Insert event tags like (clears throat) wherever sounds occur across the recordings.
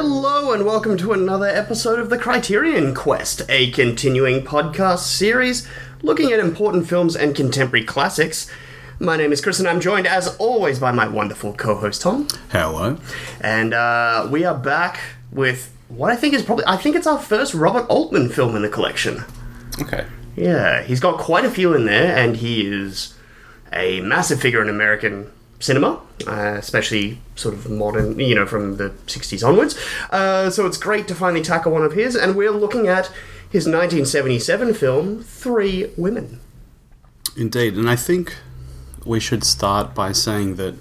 Hello, and welcome to another episode of the Criterion Quest, a continuing podcast series looking at important films and contemporary classics. My name is Chris, and I'm joined, as always, by my wonderful co host, Tom. Hello. And uh, we are back with what I think is probably, I think it's our first Robert Altman film in the collection. Okay. Yeah, he's got quite a few in there, and he is a massive figure in American cinema, uh, especially sort of modern, you know, from the 60s onwards. Uh, so it's great to finally tackle one of his, and we're looking at his 1977 film, Three Women. Indeed. And I think we should start by saying that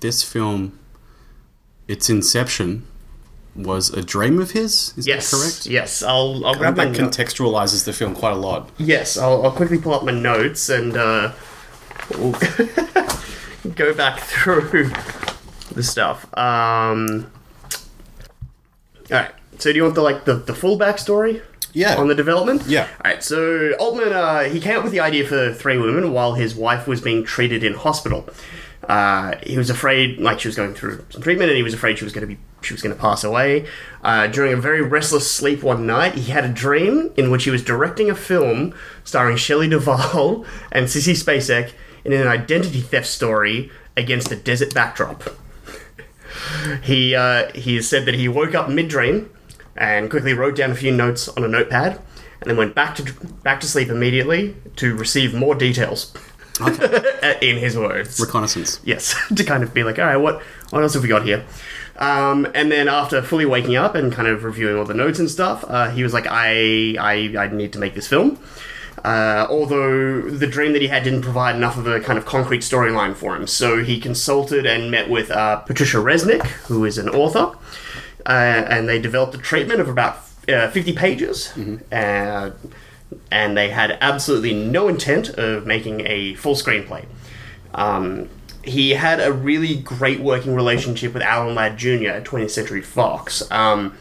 this film, its inception, was a dream of his. Is Yes, that correct? Yes, I'll, I'll grab that no- contextualizes the film quite a lot. Yes, I'll, I'll quickly pull up my notes and uh, (laughs) go back (laughs) through the stuff. Um, all right. So, do you want the like the, the full backstory? Yeah. On the development? Yeah. All right. So Altman, uh, he came up with the idea for Three Women while his wife was being treated in hospital. Uh, he was afraid, like she was going through some treatment, and he was afraid she was going to be she was going to pass away. Uh, during a very restless sleep one night, he had a dream in which he was directing a film starring Shelley Duvall (laughs) and Sissy Spacek in an identity theft story against a desert backdrop. (laughs) He uh, he said that he woke up mid dream and quickly wrote down a few notes on a notepad, and then went back to back to sleep immediately to receive more details. (laughs) in his words, Reconnaissance. yes, (laughs) to kind of be like, all right, what what else have we got here? Um, and then after fully waking up and kind of reviewing all the notes and stuff, uh, he was like, I, I I need to make this film. Uh, although the dream that he had didn't provide enough of a kind of concrete storyline for him, so he consulted and met with uh, Patricia Resnick, who is an author, uh, and they developed a treatment of about uh, 50 pages. Uh, and they had absolutely no intent of making a full screenplay. Um, he had a really great working relationship with Alan Ladd Jr. at 20th Century Fox. Um,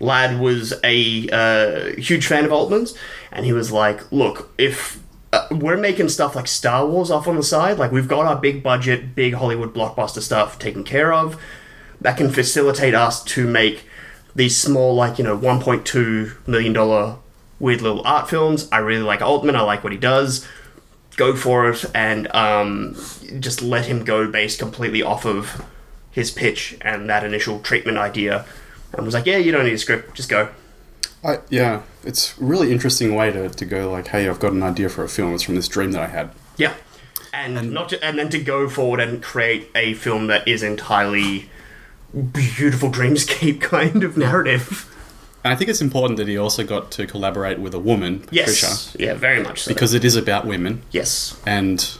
Ladd was a uh, huge fan of Altman's, and he was like, "Look, if uh, we're making stuff like Star Wars off on the side, like we've got our big budget, big Hollywood blockbuster stuff taken care of, that can facilitate us to make these small, like you know, 1.2 million dollar weird little art films. I really like Altman. I like what he does. Go for it, and um, just let him go based completely off of his pitch and that initial treatment idea. And was like, yeah, you don't need a script, just go. I, yeah. It's a really interesting way to, to go like, hey, I've got an idea for a film. It's from this dream that I had. Yeah, and, not to, and then to go forward and create a film that is entirely beautiful dreamscape (laughs) kind of narrative. And I think it's important that he also got to collaborate with a woman, Patricia, Yes, yeah, very much so. because it is about women. yes, and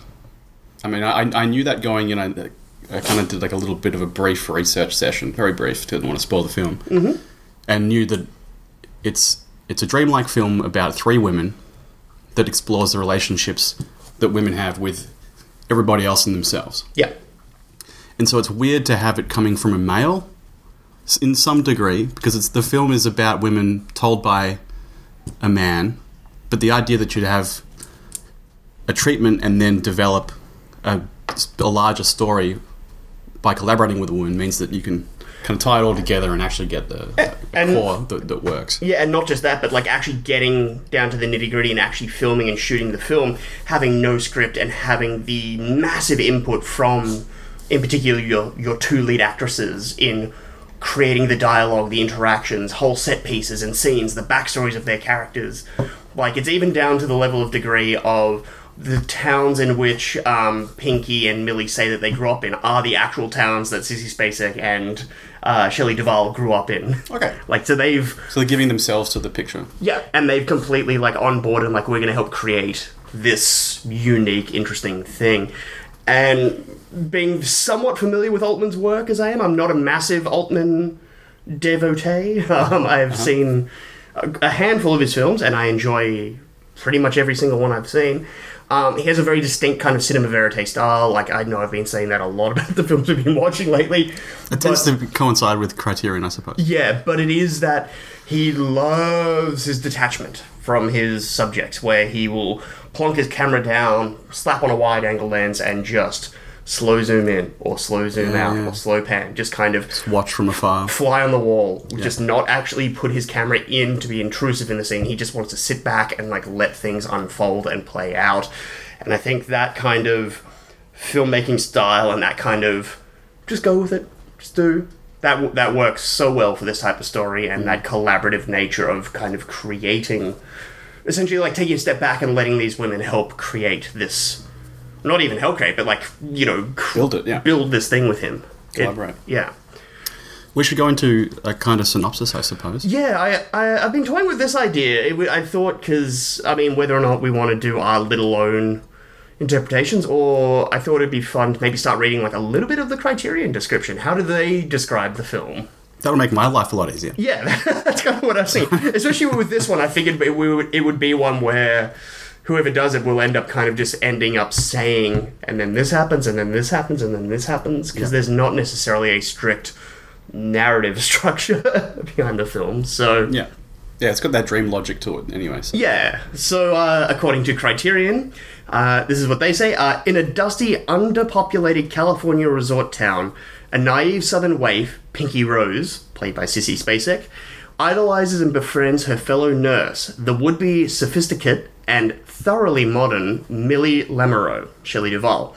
I mean, I, I knew that going in. I, I kind of did like a little bit of a brief research session, very brief, didn't want to spoil the film, mm-hmm. and knew that it's it's a dreamlike film about three women that explores the relationships that women have with everybody else and themselves. yeah, And so it's weird to have it coming from a male, in some degree, because it's the film is about women told by a man, but the idea that you'd have a treatment and then develop a, a larger story by collaborating with a woman means that you can kind of tie it all together and actually get the, the and- core that, that works. yeah, and not just that, but like actually getting down to the nitty gritty and actually filming and shooting the film, having no script and having the massive input from, in particular, your your two lead actresses in creating the dialogue, the interactions, whole set pieces and scenes, the backstories of their characters. Like it's even down to the level of degree of the towns in which um, Pinky and Millie say that they grew up in are the actual towns that Sissy Spacek and uh, Shelley Duvall grew up in. Okay. Like so they've So they're giving themselves to the picture. yeah, and they've completely like on board and like we're going to help create this unique, interesting thing. And being somewhat familiar with Altman's work as I am, I'm not a massive Altman devotee. (laughs) Um, I have seen a, a handful of his films, and I enjoy pretty much every single one I've seen. Um, he has a very distinct kind of cinema verite style. Like I know I've been saying that a lot about (laughs) the films we've been watching lately. It tends to coincide with Criterion, I suppose. yeah, but it is that he loves his detachment from his subjects, where he will plonk his camera down, slap on a wide angle lens, and just slow zoom in or slow zoom Yeah, out yeah. or slow pan, just kind of Watch from afar. fly on the wall, just not actually put his camera in to be intrusive in the scene. He just wants to sit back and like let things unfold and play out. And I think that kind of filmmaking style and that kind of just go with it, just do that. That works so well for this type of story and mm. that collaborative nature of kind of creating, essentially like taking a step back and letting these women help create this. Not even help create, but like you know, Build it, yeah. build this thing with him. It- Collaborate. yeah. We should go into a kind of synopsis, I suppose. Yeah, I, I I've been toying with this idea. It, I thought because I mean, whether or not we want to do our little own interpretations, or I thought it'd be fun to maybe start reading like a little bit of the Criterion description. How do they describe the film? That'll make my life a lot easier. Yeah, (laughs) that's kind of what I've seen. (laughs) Especially with this one, I figured it would, it would be one where whoever does it will end up kind of just ending up saying, and then this happens, and then this happens, and then this happens, because Yeah. there's not necessarily a strict narrative (laughs) structure behind the film. So Yeah. Yeah, it's got that dream logic to it anyway. So. yeah. So, uh, according to Criterion, uh, this is what they say: uh, in a dusty, underpopulated California resort town, a naive Southern waif, Pinky Rose, played by Sissy Spacek, idolizes and befriends her fellow nurse, the would-be sophisticate and thoroughly modern Millie Lammoreaux, Shelley Duvall.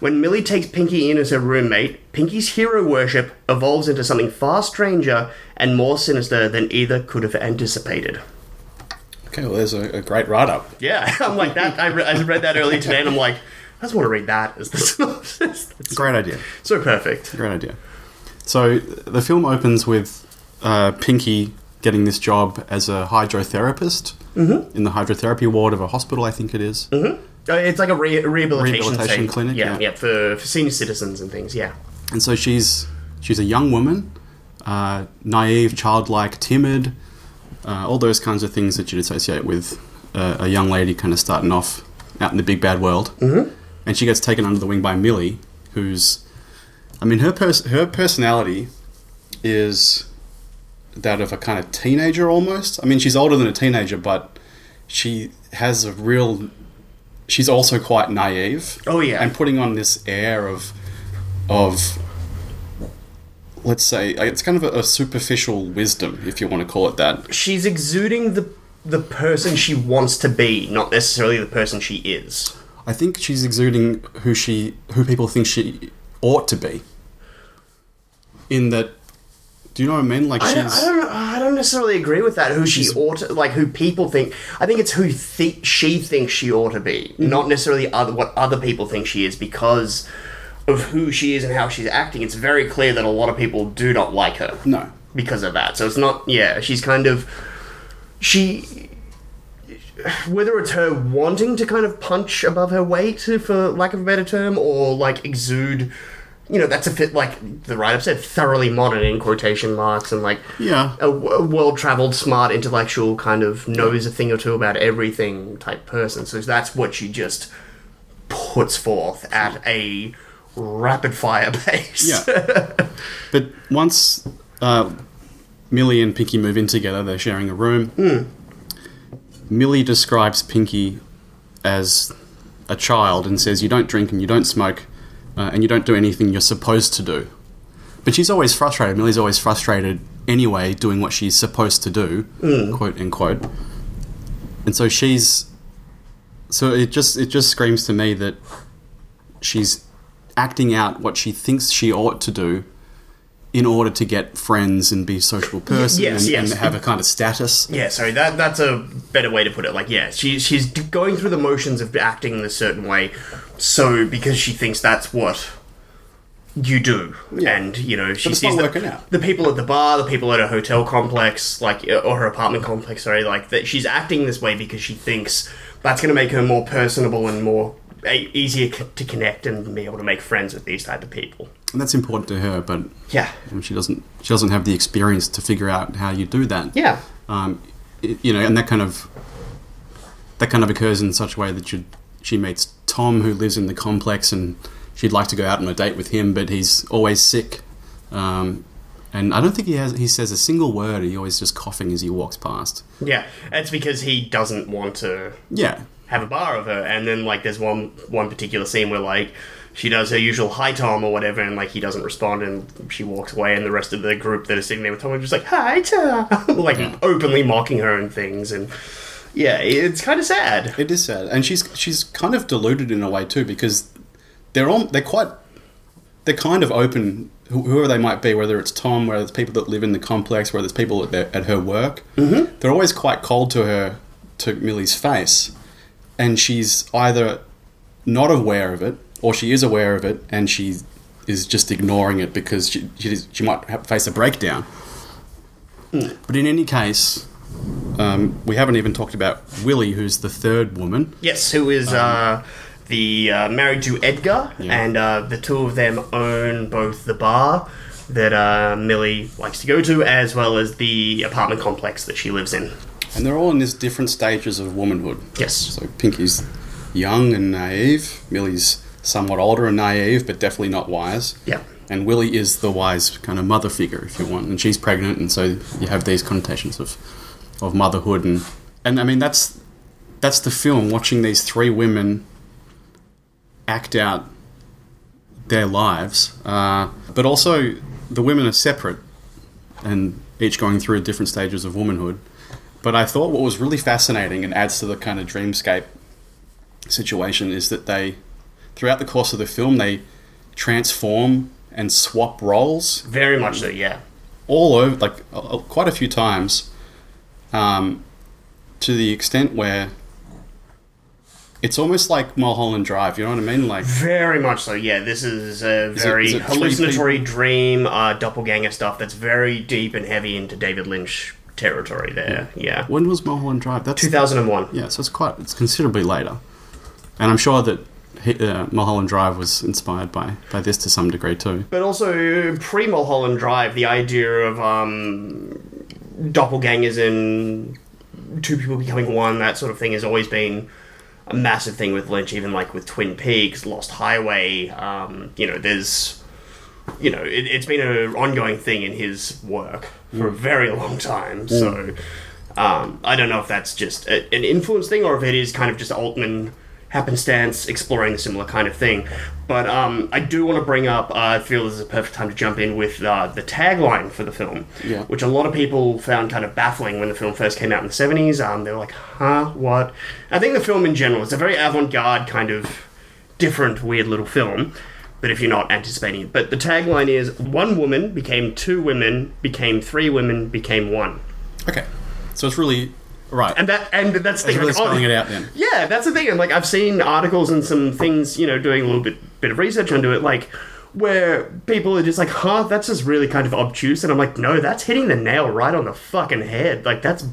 When Millie takes Pinky in as her roommate, Pinky's hero worship evolves into something far stranger and more sinister than either could have anticipated. Okay, well, there's a, a great write up. Yeah, (laughs) I'm like that. I, re- I read that earlier today, and I'm like, I just want to read that as the synopsis. Great idea. so perfect. Great idea. So the film opens with uh, Pinky getting this job as a hydrotherapist in the hydrotherapy ward of a hospital, I think it is. Uh, it's like a re- rehabilitation, Rehabilitation clinic, Yeah, yeah. yeah, for, for senior citizens and things. Yeah, And so she's she's a young woman, uh, naive, childlike, timid, uh, all those kinds of things that you'd associate with uh, a young lady kind of starting off out in the big bad world. Mm-hmm. And she gets taken under the wing by Millie, who's, I mean, her pers- her personality is that of a kind of teenager almost. I mean, she's older than a teenager, but she has a real. She's also quite naive. Oh, yeah. and putting on this air of of let's say it's kind of a, a superficial wisdom, if you want to call it that. she's exuding the the person she wants to be, not necessarily the person she is. I think she's exuding who she who people think she ought to be. In that, do you know what I mean? Like I she's. don't, I don't, I don't necessarily agree with that. Who she ought to, like, who people think. I think it's who thi- she thinks she ought to be, Mm-hmm. not necessarily other what other people think she is, because of who she is and how she's acting. It's very clear that a lot of people do not like her. no. because of that. So it's not, yeah, she's kind of. She. Whether it's her wanting to kind of punch above her weight, for lack of a better term, or like exude. You know, that's a fit, like the write up said, thoroughly modern in quotation marks, and like Yeah. a, world traveled, smart, intellectual, kind of knows a thing or two about everything type person. So that's what she just puts forth at a rapid fire (laughs) pace. Yeah. but once uh, Millie and Pinky move in together, they're sharing a room. Millie describes Pinky as a child and says, You don't drink and you don't smoke uh, and you don't do anything you're supposed to do. But she's always frustrated. Millie's always frustrated anyway, doing what she's supposed to do, quote unquote. And so she's. So it just it just screams to me that she's acting out what she thinks she ought to do in order to get friends and be a sociable person yes, and, yes. and have a kind of status. Yeah, sorry, that that's a better way to put it. Like, yeah, she, she's going through the motions of acting in a certain way, so because she thinks that's what you do, Yeah. and you know she sees the, the people at the bar, the people at her hotel complex, like or her apartment complex. Sorry, like that she's acting this way because she thinks that's going to make her more personable and more eh, easier c- to connect and be able to make friends with these type of people. And that's important to her, but Yeah, um, she doesn't she doesn't have the experience to figure out how you do that. yeah, Um, it- you know, and that kind of that kind of occurs in such a way that she she meets Tom, who lives in the complex, and she'd like to go out on a date with him, but he's always sick. Um, and I don't think he has. He says a single word. He always just coughing as he walks past. yeah. It's because he doesn't want to Yeah, have a bar of her and then like there's one one particular scene where like she does her usual hi Tom or whatever, and like he doesn't respond, and she walks away, and the rest of the group that are sitting there with Tom are just like hi Tom, (laughs) like openly mocking her and things, and yeah, it's kind of sad. It is sad, and she's she's kind of deluded in a way too because they're all they're quite they're kind of open whoever they might be, whether it's Tom, whether it's people that live in the complex, whether it's people at, their, at her work. Mm-hmm. They're always quite cold to her to Millie's face, and she's either not aware of it or she is aware of it and she is just ignoring it because she she, she might have, face a breakdown. But in any case, um, we haven't even talked about Willie, who's the third woman. Yes, who is uh, the uh, married to Edgar, Yeah. and uh, the two of them own both the bar that uh, Millie likes to go to, as well as the apartment complex that she lives in. And they're all in this different stages of womanhood. Yes. So Pinky's young and naive. Millie's somewhat older and naive, but definitely not wise. Yeah. And Willie is the wise kind of mother figure, if you want. And she's pregnant, and so you have these connotations of, of motherhood. And, and I mean, that's, that's the film, watching these three women act out their lives. Uh, but also, the women are separate and each going through different stages of womanhood. But I thought what was really fascinating and adds to the kind of dreamscape situation is that they, throughout the course of the film, they transform and swap roles Very much so, yeah. all over, like uh, quite a few times, um, to the extent where it's almost like Mulholland Drive. You know what I mean? Like Very much so, yeah. This is a very is it hallucinatory dream, uh, doppelganger stuff that's very deep and heavy into David Lynch territory there, yeah. when was Mulholland Drive? That's 2001. Yeah, so it's quite it's considerably later, and I'm sure that he- uh, Mulholland Drive was inspired by by this to some degree too. But also, pre Mulholland Drive, the idea of um, doppelgangers and two people becoming one, that sort of thing, has always been a massive thing with Lynch, even like with Twin Peaks, Lost Highway. Um, you know, there's. You know, it, it's been an ongoing thing in his work for a very long time. So, um, I don't know if that's just a, an influence thing or if it is kind of just Altman happenstance exploring a similar kind of thing. But um, I do want to bring up, uh, I feel this is a perfect time to jump in with uh, the tagline for the film, Yeah. which a lot of people found kind of baffling when the film first came out in the 70s. Um, they were like, huh, what? I think the film in general is a very avant garde kind of different, weird little film. But if you're not anticipating it, but the tagline is one woman became two women, became three women, became one. Okay, so it's really right. And that and that's the thing. really like, oh, spelling it out then. Yeah, that's the thing. And like I've seen articles and some things, you know, doing a little bit bit of research onto it, like where people are just like, "Huh, that's just really kind of obtuse," and I'm like, "No, that's hitting the nail right on the fucking head. Like that's,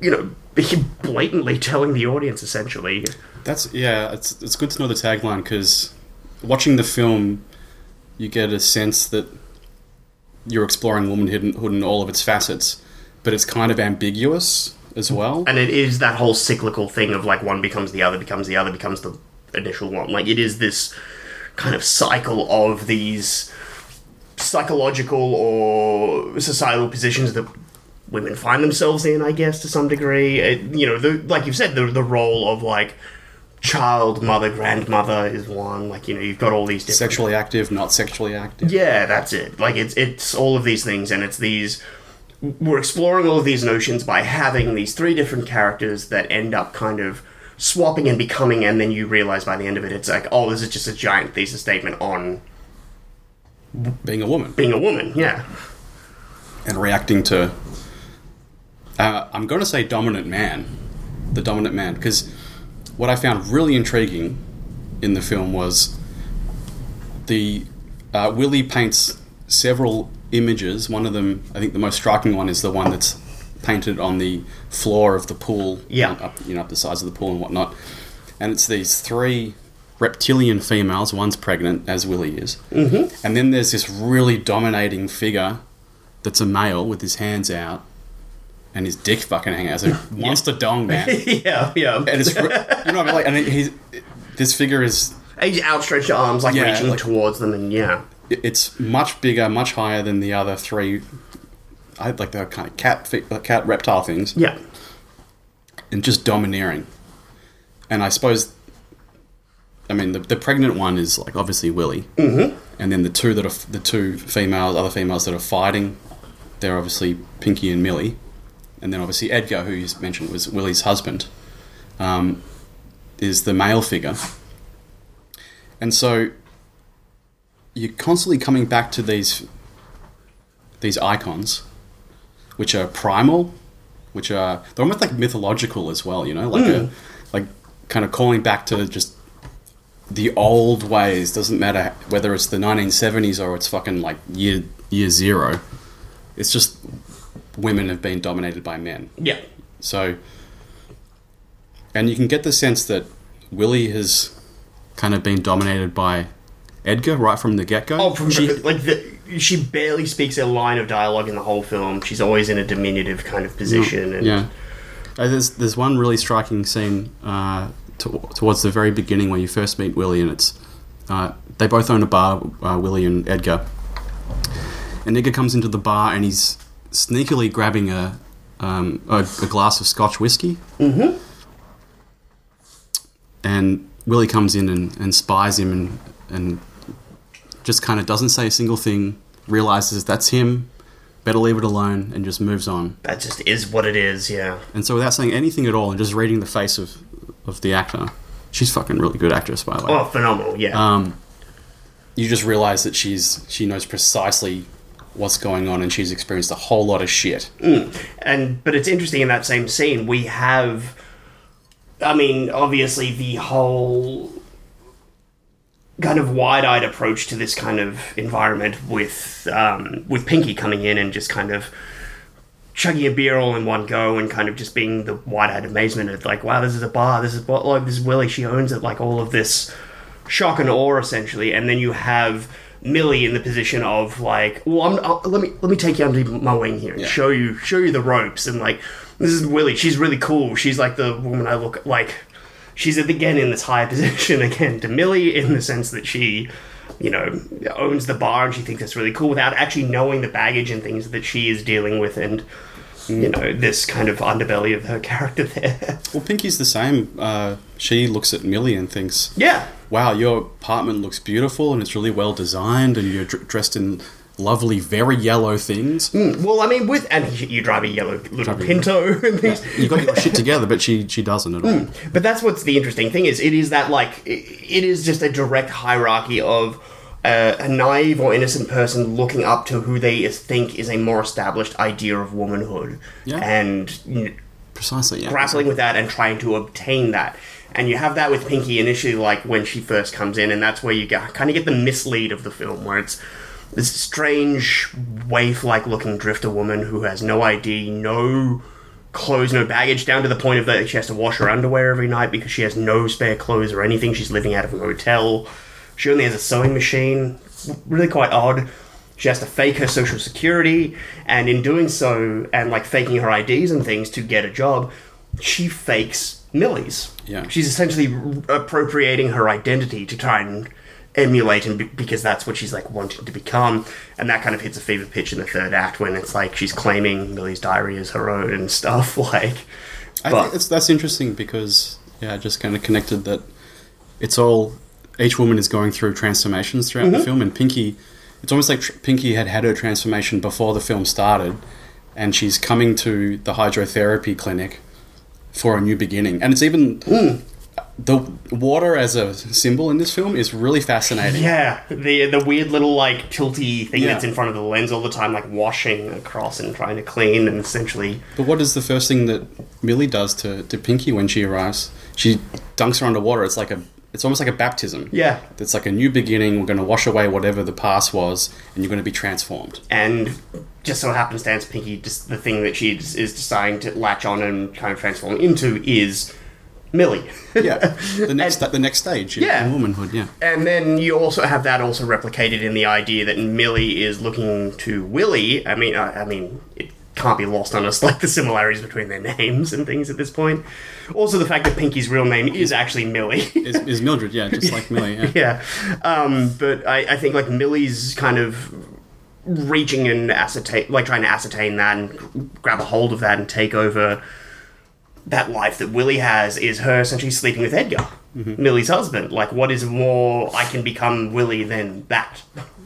you know, (laughs) blatantly telling the audience essentially." That's yeah. It's it's good to know the tagline because watching the film, you get a sense that you're exploring womanhood in all of its facets, but it's kind of ambiguous as well. And it is that whole cyclical thing of like one becomes the other, becomes the other, becomes the initial one. Like it is this kind of cycle of these psychological or societal positions that women find themselves in, I guess, to some degree. It, you know, the, like you've said, the, the role of like child, mother, grandmother is one. Like, you know, you've got all these different Sexually active, not sexually active. yeah, that's it. Like it's it's all of these things, and it's these. We're exploring all of these notions by having these three different characters that end up kind of swapping and becoming, and then you realize by the end of it, it's like, oh, this is just a giant thesis statement on Being a woman. being a woman. Yeah, and reacting to uh, I'm going to say dominant man, the dominant man, because what I found really intriguing in the film was the uh, Willie paints several images. One of them, I think, the most striking one is the one that's painted on the floor of the pool, Yeah. up you know up the sides of the pool and whatnot. And it's these three reptilian females. One's pregnant, as Willie is, mm-hmm. and then there's this really dominating figure that's a male with his hands out and his dick fucking hanging out. It's a (laughs) monster dong, man. (laughs) yeah, yeah. and it's, you know what I mean? Like, and he's this figure is His outstretched arms, like Yeah, reaching like- towards them, and yeah, it's much bigger, much higher than the other three. I like the kind of cat, uh, cat reptile things, yeah, and just domineering. And I suppose I mean, the, the pregnant one is like obviously Willie, mm-hmm. and then the two that are the two females, other females that are fighting, they're obviously Pinky and Millie, and then obviously Edgar, who you mentioned was Willie's husband, um, is the male figure, and so you're constantly coming back to these these icons, which are primal, which are they're almost like mythological as well. You know, like a like kind of calling back to just the old ways. Doesn't matter whether it's the 1970s or it's fucking like year year zero. It's just women have been dominated by men. Yeah. So, and you can get the sense that Willie has kind of been dominated by Edgar right from the get go. Oh, from like the, she barely speaks a line of dialogue in the whole film. She's always in a diminutive kind of position. And Yeah. Uh, there's there's one really striking scene uh, to, towards the very beginning where you first meet Willie, and it's uh, they both own a bar, uh, Willie and Edgar. And Edgar comes into the bar and he's sneakily grabbing a um, a, a glass of Scotch whiskey. Mm-hmm. And Willie comes in and, and spies him and and just kind of doesn't say a single thing. Realizes that's him. Better leave it alone and just moves on. that just is what it is. Yeah. And so, without saying anything at all, and just reading the face of of the actor, she's fucking really good actress, by the way. Oh, phenomenal. Yeah. Um, you just realize that she's she knows precisely what's going on, and she's experienced a whole lot of shit. and but it's interesting in that same scene we have i mean obviously the whole kind of wide-eyed approach to this kind of environment with um, with pinky coming in and just kind of chugging a beer all in one go and kind of just being the wide-eyed amazement of like wow this is a bar this is what like this is willie she owns it like all of this shock and awe essentially and then you have Millie in the position of like, well, I'm, i let me let me take you under my wing here and Yeah. show you show you the ropes and like this is Willie. She's really cool. She's like the woman I look like. She's again in this higher (laughs) position again to Millie in the sense that she, you know, owns the bar and she thinks that's really cool without actually knowing the baggage and things that she is dealing with and you know this kind of underbelly of her (laughs) character there. Well, Pinky's the same. Uh, she looks at Millie and thinks, yeah, "Wow, your apartment looks beautiful, and it's really well designed, and you're dr- dressed in lovely, very yellow things. well, I mean, with and you drive a yellow little Pinto (laughs) and things. You got your shit together, but she she doesn't at all. But that's what's the interesting thing is it is that like it is just a direct hierarchy of uh, a naive or innocent person looking up to who they think is a more established idea of womanhood Yeah. and you know, Precisely, yeah. grappling with that and trying to obtain that. And you have that with Pinky initially, like when she first comes in, and that's where you get, kind of get the mislead of the film, where it's this strange, waif-like looking drifter woman who has no ID, no clothes, no baggage, down to the point of that she has to wash her underwear every night because she has no spare clothes or anything. She's living out of a hotel. She only has a sewing machine. Really quite odd. She has to fake her social security, and in doing so, and like faking her IDs and things to get a job, she fakes Millie's. Yeah. She's essentially appropriating her identity to try and emulate him because that's what she's like wanting to become, and that kind of hits a fever pitch in the third act when it's like she's claiming Millie's diary as her own and stuff. (laughs) Like, I but- think it's, that's interesting because yeah, I just kind of connected that it's all each woman is going through transformations throughout Mm-hmm. the film, and Pinky, it's almost like Pinky had had her transformation before the film started, and she's coming to the hydrotherapy clinic for a new beginning, and it's even. Mm. The water as a symbol in this film is really fascinating. yeah, the the weird little like tilty thing Yeah. that's in front of the lens all the time, like washing across and trying to clean, and essentially But what is the first thing that Millie does to, to Pinky when she arrives? She dunks her underwater. It's like a it's almost like a baptism. Yeah. It's like a new beginning. We're going to wash away whatever the past was, and you're going to be transformed. and just so happenstance, Pinky, just the thing that she is, is deciding to latch on and kind of transform into is Millie. Yeah. (laughs) The next the next stage in, Yeah. in womanhood. Yeah. and then you also have that also replicated in the idea that Millie is looking to Willie. I mean, I, I mean, it can't be lost on us (laughs) like the similarities between their names and things at this point. Also, the fact that Pinky's real name is actually Millie. Is, is (laughs) Mildred? Yeah, just like Millie. Yeah. yeah. Um, but I, I think like Millie's kind of reaching and ascertain, like trying to ascertain that and grab a hold of that and take over that life that Willie has is her essentially sleeping with Edgar, Millie's husband. Like, what is more I can become Willie than that?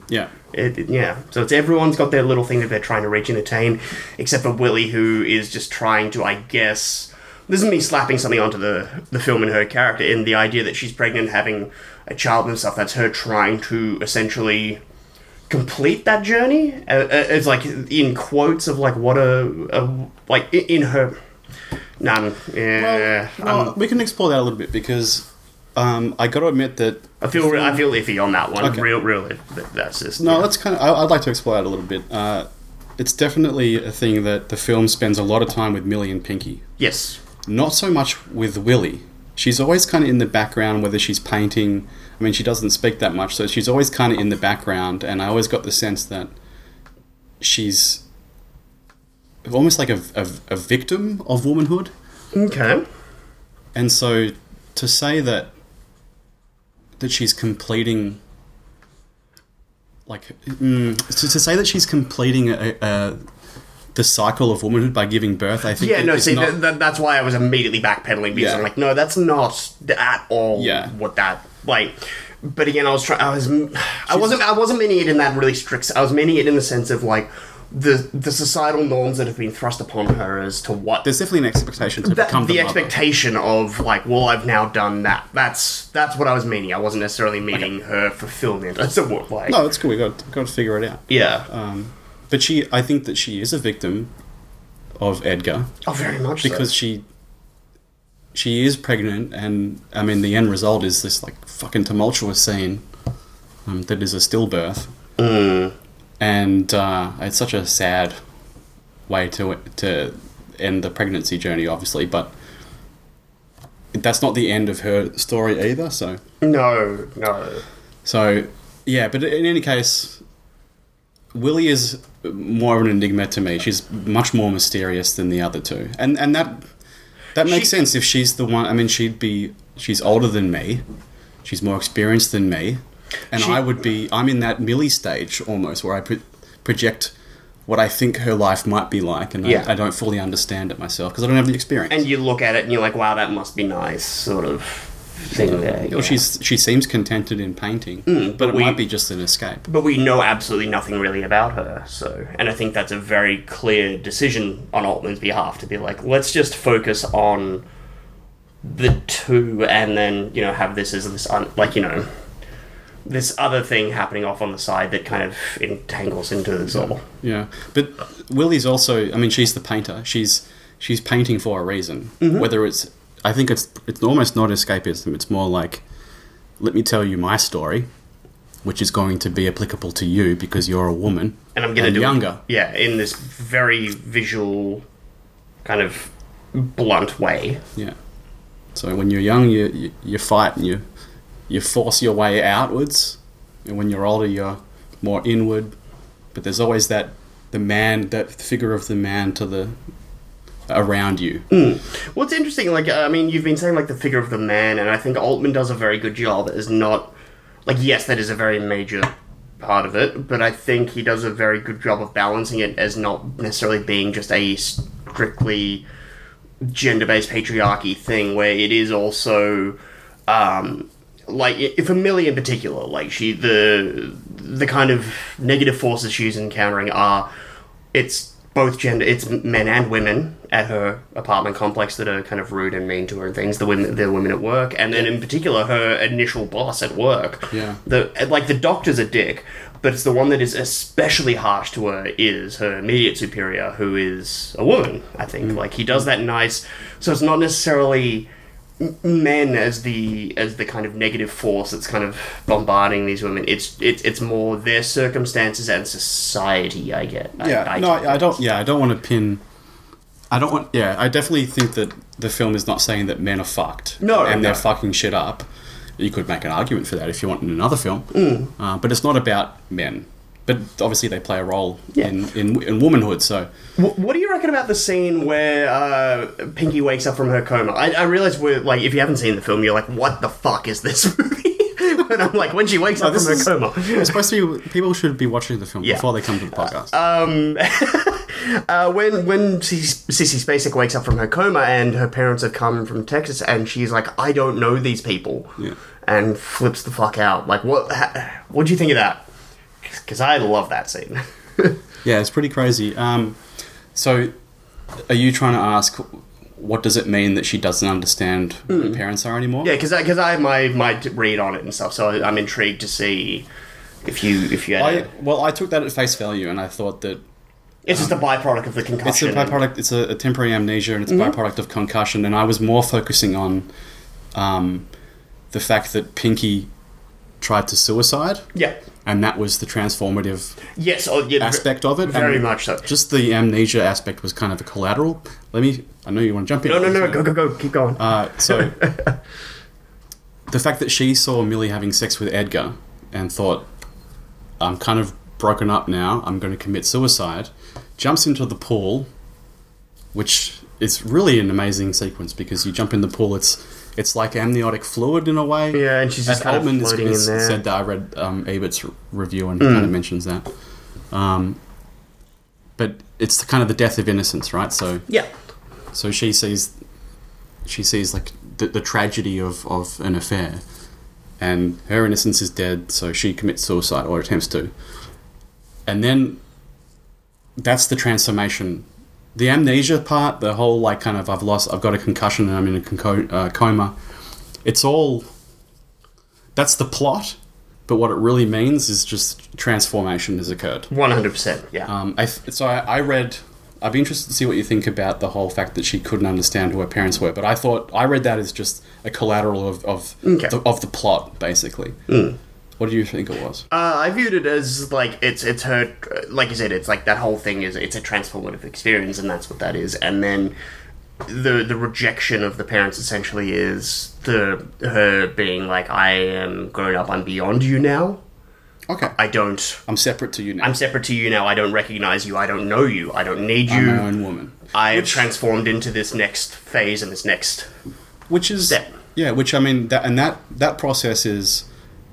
Yeah. It, yeah, so it's everyone's got their little thing that they're trying to reach and attain, except for Willie, who is just trying to, I guess. This isn't me slapping something onto the the film and her character, in the idea that she's pregnant, having a child and stuff. That's her trying to essentially complete that journey. Uh, uh, it's like in quotes of like what a, a like in her. None. Yeah. Well, um, we can explore that a little bit because um, I got to admit that I feel re- I feel iffy on that one. Okay. Real, really. That's just No, yeah. let's kind of. I- I'd like to explore that a little bit. Uh, it's definitely a thing that the film spends a lot of time with Millie and Pinky. yes. Not so much with Willie. She's always kind of in the background, whether she's painting. I mean, she doesn't speak that much, so she's always kind of in the background. And I always got the sense that she's almost like a, a, a victim of womanhood. Okay. And so to say that that she's completing like mm, to, to say that she's completing a, a, the cycle of womanhood by giving birth, I think Yeah, no, see, not- th- th- that's why I was immediately backpedaling because Yeah. I'm like, no, that's not at all Yeah. what that like. But again, I was trying. I was. I wasn't. I wasn't meaning it in that really strict. I was meaning it in the sense of like the the societal norms that have been thrust upon her as to what there's definitely an expectation to that, become the the, expectation of like, well, I've now done that. That's that's what I was meaning. I wasn't necessarily meaning her fulfillment as a wo- like. No, it's cool. We got got to figure it out. Yeah. Um, but she, I think that she is a victim of Edgar oh, very much so. because she she is pregnant, and I mean the end result is this like fucking tumultuous scene um, that is a stillbirth, Mm. And uh, it's such a sad way to to end the pregnancy journey, obviously, but. That's not the end of her story either. So, No, no. so yeah. But in any case, Willie is more of an enigma to me. She's much more mysterious than the other two, and and that that makes She- sense if she's the one. I mean, she'd be she's older than me, she's more experienced than me, and She- I would be. I'm in that Millie stage almost where I pro- project what I think her life might be like, and Yeah. I, I don't fully understand it myself because I don't have the experience. And you look at it and you're like, wow, that must be nice, sort of thing there. Well, yeah. she's she seems contented in painting, Mm, but, but it we- might be just an escape. But we know absolutely nothing really about her, so. And I think that's a very clear decision on Altman's behalf to be like, let's just focus on the two and then, you know, have this as this, un- like, you know, this other thing happening off on the side that kind of entangles into this all. Yeah, but Willie's also. I mean, she's the painter. She's she's painting for a reason. Mm-hmm. Whether it's, I think it's it's almost not escapism. It's more like, let me tell you my story, which is going to be applicable to you because you're a woman And I'm gonna do it- younger. yeah, in this very visual, kind of blunt way. Yeah. So when you're young, you you, you fight and you you force your way outwards, and when you're older, you're more inward. But there's always that the man, that figure of the man to the around you. Well, it's interesting. Like, I mean, you've been saying like the figure of the man, and I think Altman does a very good job. Is not like yes, that is a very major part of it, but I think he does a very good job of balancing it as not necessarily being just a strictly gender-based patriarchy thing, where it is also. Um, like for Millie in particular, like she the the kind of negative forces she's encountering are it's both gender it's men and women at her apartment complex that are kind of rude and mean to her and things the women the women at work and then in particular her initial boss at work. Yeah. the like the doctor's a dick but it's the one that is especially harsh to her is her immediate superior who is a woman i think. Mm. Like he does that nice so it's not necessarily men as the as the kind of negative force that's kind of bombarding these women it's it's it's more their circumstances and society i get I- Yeah, I no, I, I don't. Yeah, I don't want to pin. I don't want. Yeah, I definitely think that the film is not saying that men are fucked. No, and they're fucking shit up. You could make an argument for that if you want in another film, Mm. uh, but it's not about men. But obviously, they play a role Yeah. in, in in womanhood. So Wh- What do you reckon about the scene where uh, Pinky wakes up from her coma? I, I realize we're like, if you haven't seen the film, you're like, what the fuck is this (laughs) movie? (laughs) and I'm like, when she wakes up from her is- coma. it's supposed to be. People should be watching the film Yeah. before they come to the podcast. Um, (laughs) Uh, when when Sissy Sissy Spacek wakes up from her coma and her parents have come from Texas and she's like, I don't know these people, Yeah. and flips the fuck out. Like, what? What do you think of that? Because I love that scene. (laughs) Yeah, it's pretty crazy. Um, so, are you trying to ask what does it mean that she doesn't understand who her parents are anymore? yeah, because because I have my my read on it and stuff, so I'm intrigued to see if you if you had. I a- well, I took that at face value, and I thought that it's just a byproduct of the concussion. it's a byproduct. It's a, a temporary amnesia, and it's a byproduct of concussion. And I was more focusing on um, the fact that Pinky tried to suicide, Yeah. And that was the transformative Yes. Oh, yeah. aspect of it. Very and much so. Just the amnesia aspect was kind of a collateral. Let me. I know you want to jump in. No, no, no. Go, go, go. Keep going. Uh, so the fact that she saw Millie having sex with Edgar and thought, "I'm kind of broken up now. I'm going to commit suicide," jumps into the pool, which is really an amazing sequence because you jump in the pool. It's it's like amniotic fluid in a way. yeah, and she's just kind Altman of is- floating is- in there. said that I read um, Ebert's review and he kind of mentions that. Um, but it's the, kind of the death of innocence, right? So yeah. so she sees she sees like the, the tragedy of, of an affair and her innocence is dead so she commits suicide or attempts to and then that's the transformation the amnesia part the whole like kind of i've lost i've got a concussion and i'm in a conco- uh, coma it's all that's the plot but what it really means is just transformation has occurred One hundred percent. Yeah. um, I so I, I read. I'd be interested to see what you think about the whole fact that she couldn't understand who her parents were. But I thought I read that as just a collateral of of, Okay. the, of the plot, basically. What do you think it was? Uh, I viewed it as like it's it's her like you said it's like that whole thing is it's a transformative experience and that's what that is and then the the rejection of the parents essentially is the her being like I am grown up I'm beyond you now Okay, I don't I'm separate to you now. I'm separate to you now I don't recognize you I don't know you I don't need you. I'm you my own woman, I have transformed into this next phase and this next which is Step. yeah. Which I mean, that and that that process is.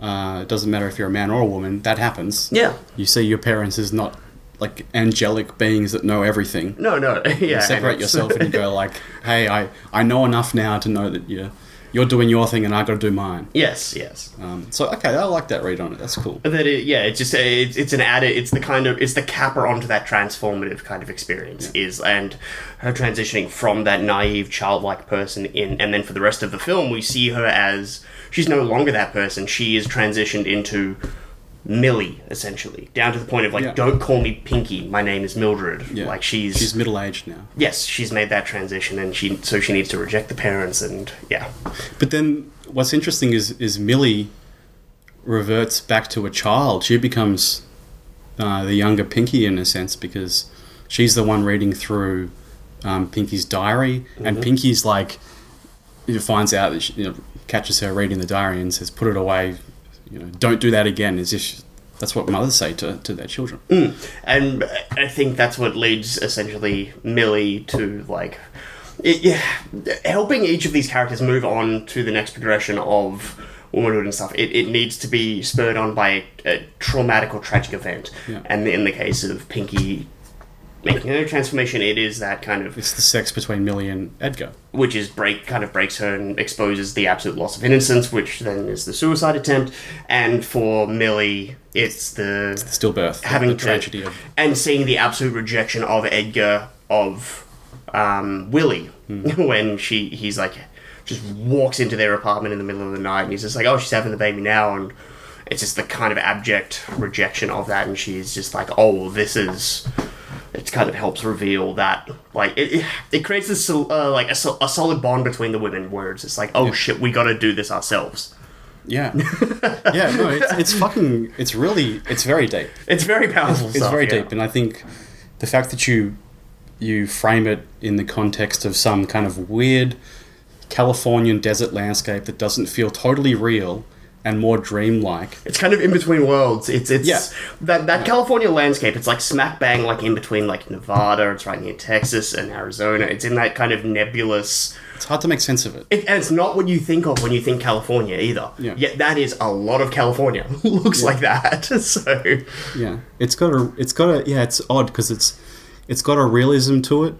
Uh, it doesn't matter if you're a man or a woman. That happens. yeah You see your parents as not like angelic beings that know everything. no no (laughs) yeah you separate yourself and you go (laughs) like, "Hey, I, I know enough now to know that you're you're doing your thing and I got to do mine." yes yes Um, so okay, I like that read on it. That's cool. that it, yeah it's just it's, it's an added it's the kind of it's the capper onto that transformative kind of experience is and her transitioning from that naive childlike person in and then for the rest of the film we see her as she's no longer that person she is transitioned into Millie essentially down to the point of like Yeah. don't call me Pinky my name is Mildred Yeah. like she's, She's middle aged now. yes she's made that transition and she so she needs to reject the parents and yeah But then what's interesting is is Millie reverts back to a child. She becomes uh, the younger Pinky in a sense because she's the one reading through um, Pinky's diary, and Pinky's like finds out that she you know, catches her reading the diary and says, "Put it away." You know, don't do that again. As if that's what mothers say to, to their children. Mm. and I think that's what leads essentially Millie to like, it, yeah, helping each of these characters move on to the next progression of womanhood and stuff. It, it needs to be spurred on by a, a traumatic or tragic event, Yeah. and in the case of Pinky making her transformation, it is that kind of It's the sex between Millie and Edgar. which is break kind of breaks her and exposes the absolute loss of innocence, which then is the suicide attempt, and for Millie, it's the Stillbirth. having the to- tragedy of and seeing the absolute rejection of Edgar of um, Willie (laughs) when she he's like just walks into their apartment in the middle of the night and he's just like oh she's having the baby now and it's just the kind of abject rejection of that and she's just like oh this is it kind of helps reveal that like it, it, it creates this uh, like a, a solid bond between the women words it's like oh shit we got to do this ourselves Yeah, (laughs) yeah. No, it's, it's fucking. It's really. It's very deep. it's very powerful It's stuff, very yeah. deep, and I think the fact that you you frame it in the context of some kind of weird Californian desert landscape that doesn't feel totally real and more dreamlike. It's kind of in between worlds. It's it's Yeah. that that California landscape. It's like smack bang, like in between like Nevada. It's right near Texas and Arizona. It's in that kind of nebulous. It's hard to make sense of it. It, and it's not what you think of when you think California either. Yeah. Yet that is a lot of California. (laughs) Looks like that. (laughs) So Yeah, it's got a. It's got a. Yeah, it's odd because it's it's got a realism to it,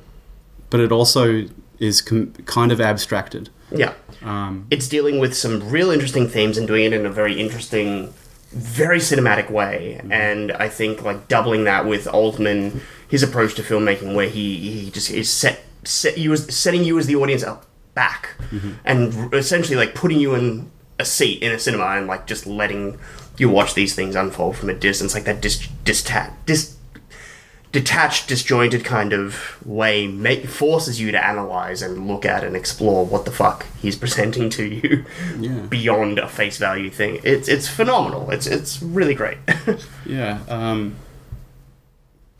but it also is com- kind of abstracted. Yeah. Um, It's dealing with some real interesting themes and doing it in a very interesting, very cinematic way. And I think like doubling that with Altman, his approach to filmmaking, where he he just is set set you as setting you as the audience up back, and r- essentially like putting you in a seat in a cinema and like just letting you watch these things unfold from a distance, like that dis distat dis detached, disjointed kind of way make, forces you to analyze and look at and explore what the fuck he's presenting to you Yeah. beyond a face value thing. It's it's phenomenal. It's it's really great. (laughs) Yeah, um,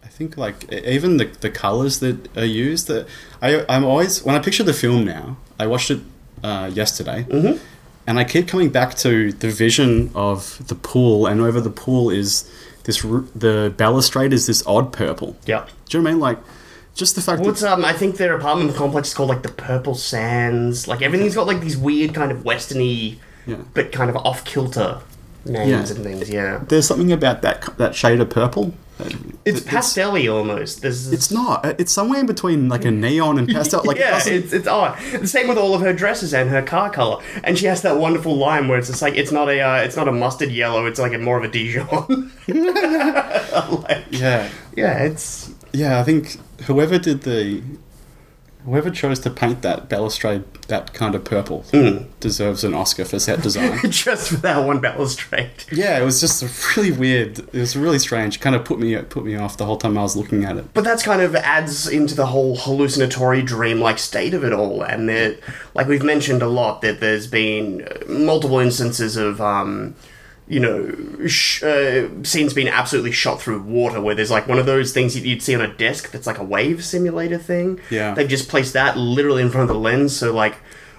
I think like even the the colors that are used. That I I'm always when I picture the film now. I watched it uh, yesterday, Mhm. and I keep coming back to the vision of the pool, and over the pool is this the balustrade is this odd purple. yeah. Do you know what I mean? Like just the fact What's that um? I think their apartment complex is called like the Purple Sands. Like everything's got like these weird kind of westerny, Yeah. but kind of off kilter names Yeah. and things. Yeah. there's something about that that shade of purple. It's pastel-y almost. There's It's not. It's somewhere in between like a neon and pastel. Like yeah, doesn't- it's it's odd. The same with all of her dresses and her car color. And she has that wonderful line where it's just like it's not a uh, it's not a mustard yellow. It's like a more of a Dijon. (laughs) (laughs) like, yeah. yeah, it's Yeah, I think whoever did the whoever chose to paint that balustrade that kind of purple Hmm. deserves an Oscar for set design. (laughs) just for that one balustrade. yeah, it was just really weird. It was really strange. Kind of put me put me off the whole time I was looking at it. But that's kind of adds into the whole hallucinatory dream-like state of it all, and that, like we've mentioned a lot, that there's been multiple instances of, um, you know, sh- uh, scenes being absolutely shot through water, where there's like one of those things you'd see on a desk that's like a wave simulator thing. Yeah. they've just placed that literally in front of the lens, so like.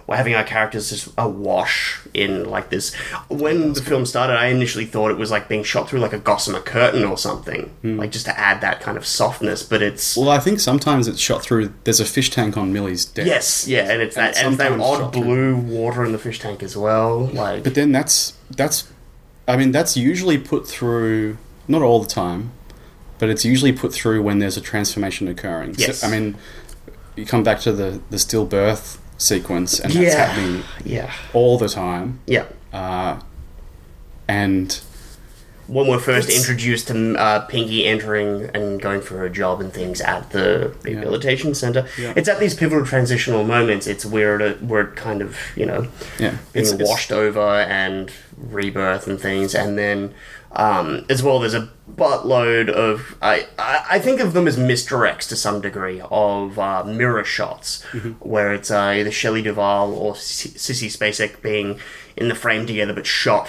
We're having our characters just awash in like this. When the film started, I initially thought it was like being shot through like a gossamer curtain or something, like just to add that kind of softness. But it's Well, I think sometimes it's shot through. There's a fish tank on Millie's desk. Yes, yeah, and it's And that and that odd blue water in the fish tank as well. Like, But then that's that's, I mean, that's usually put through not all the time, but it's usually put through when there's a transformation occurring. So, Yes. I mean, you come back to the the stillbirth sequence, and that's Yeah. happening yeah, all the time. yeah. Uh, and When we're first It's- introduced to uh, Pinky entering and going for her job and things at the rehabilitation center, Yeah. it's at these pivotal transitional moments. It's where it where it kind of you know yeah, being it's, it's- washed over and rebirth and things, and then um, as well, there's a buttload of I, I think of them as misdirects to some degree of uh, mirror shots, where it's uh, either Shelley Duvall or S- Sissy Spacek being in the frame together, but shot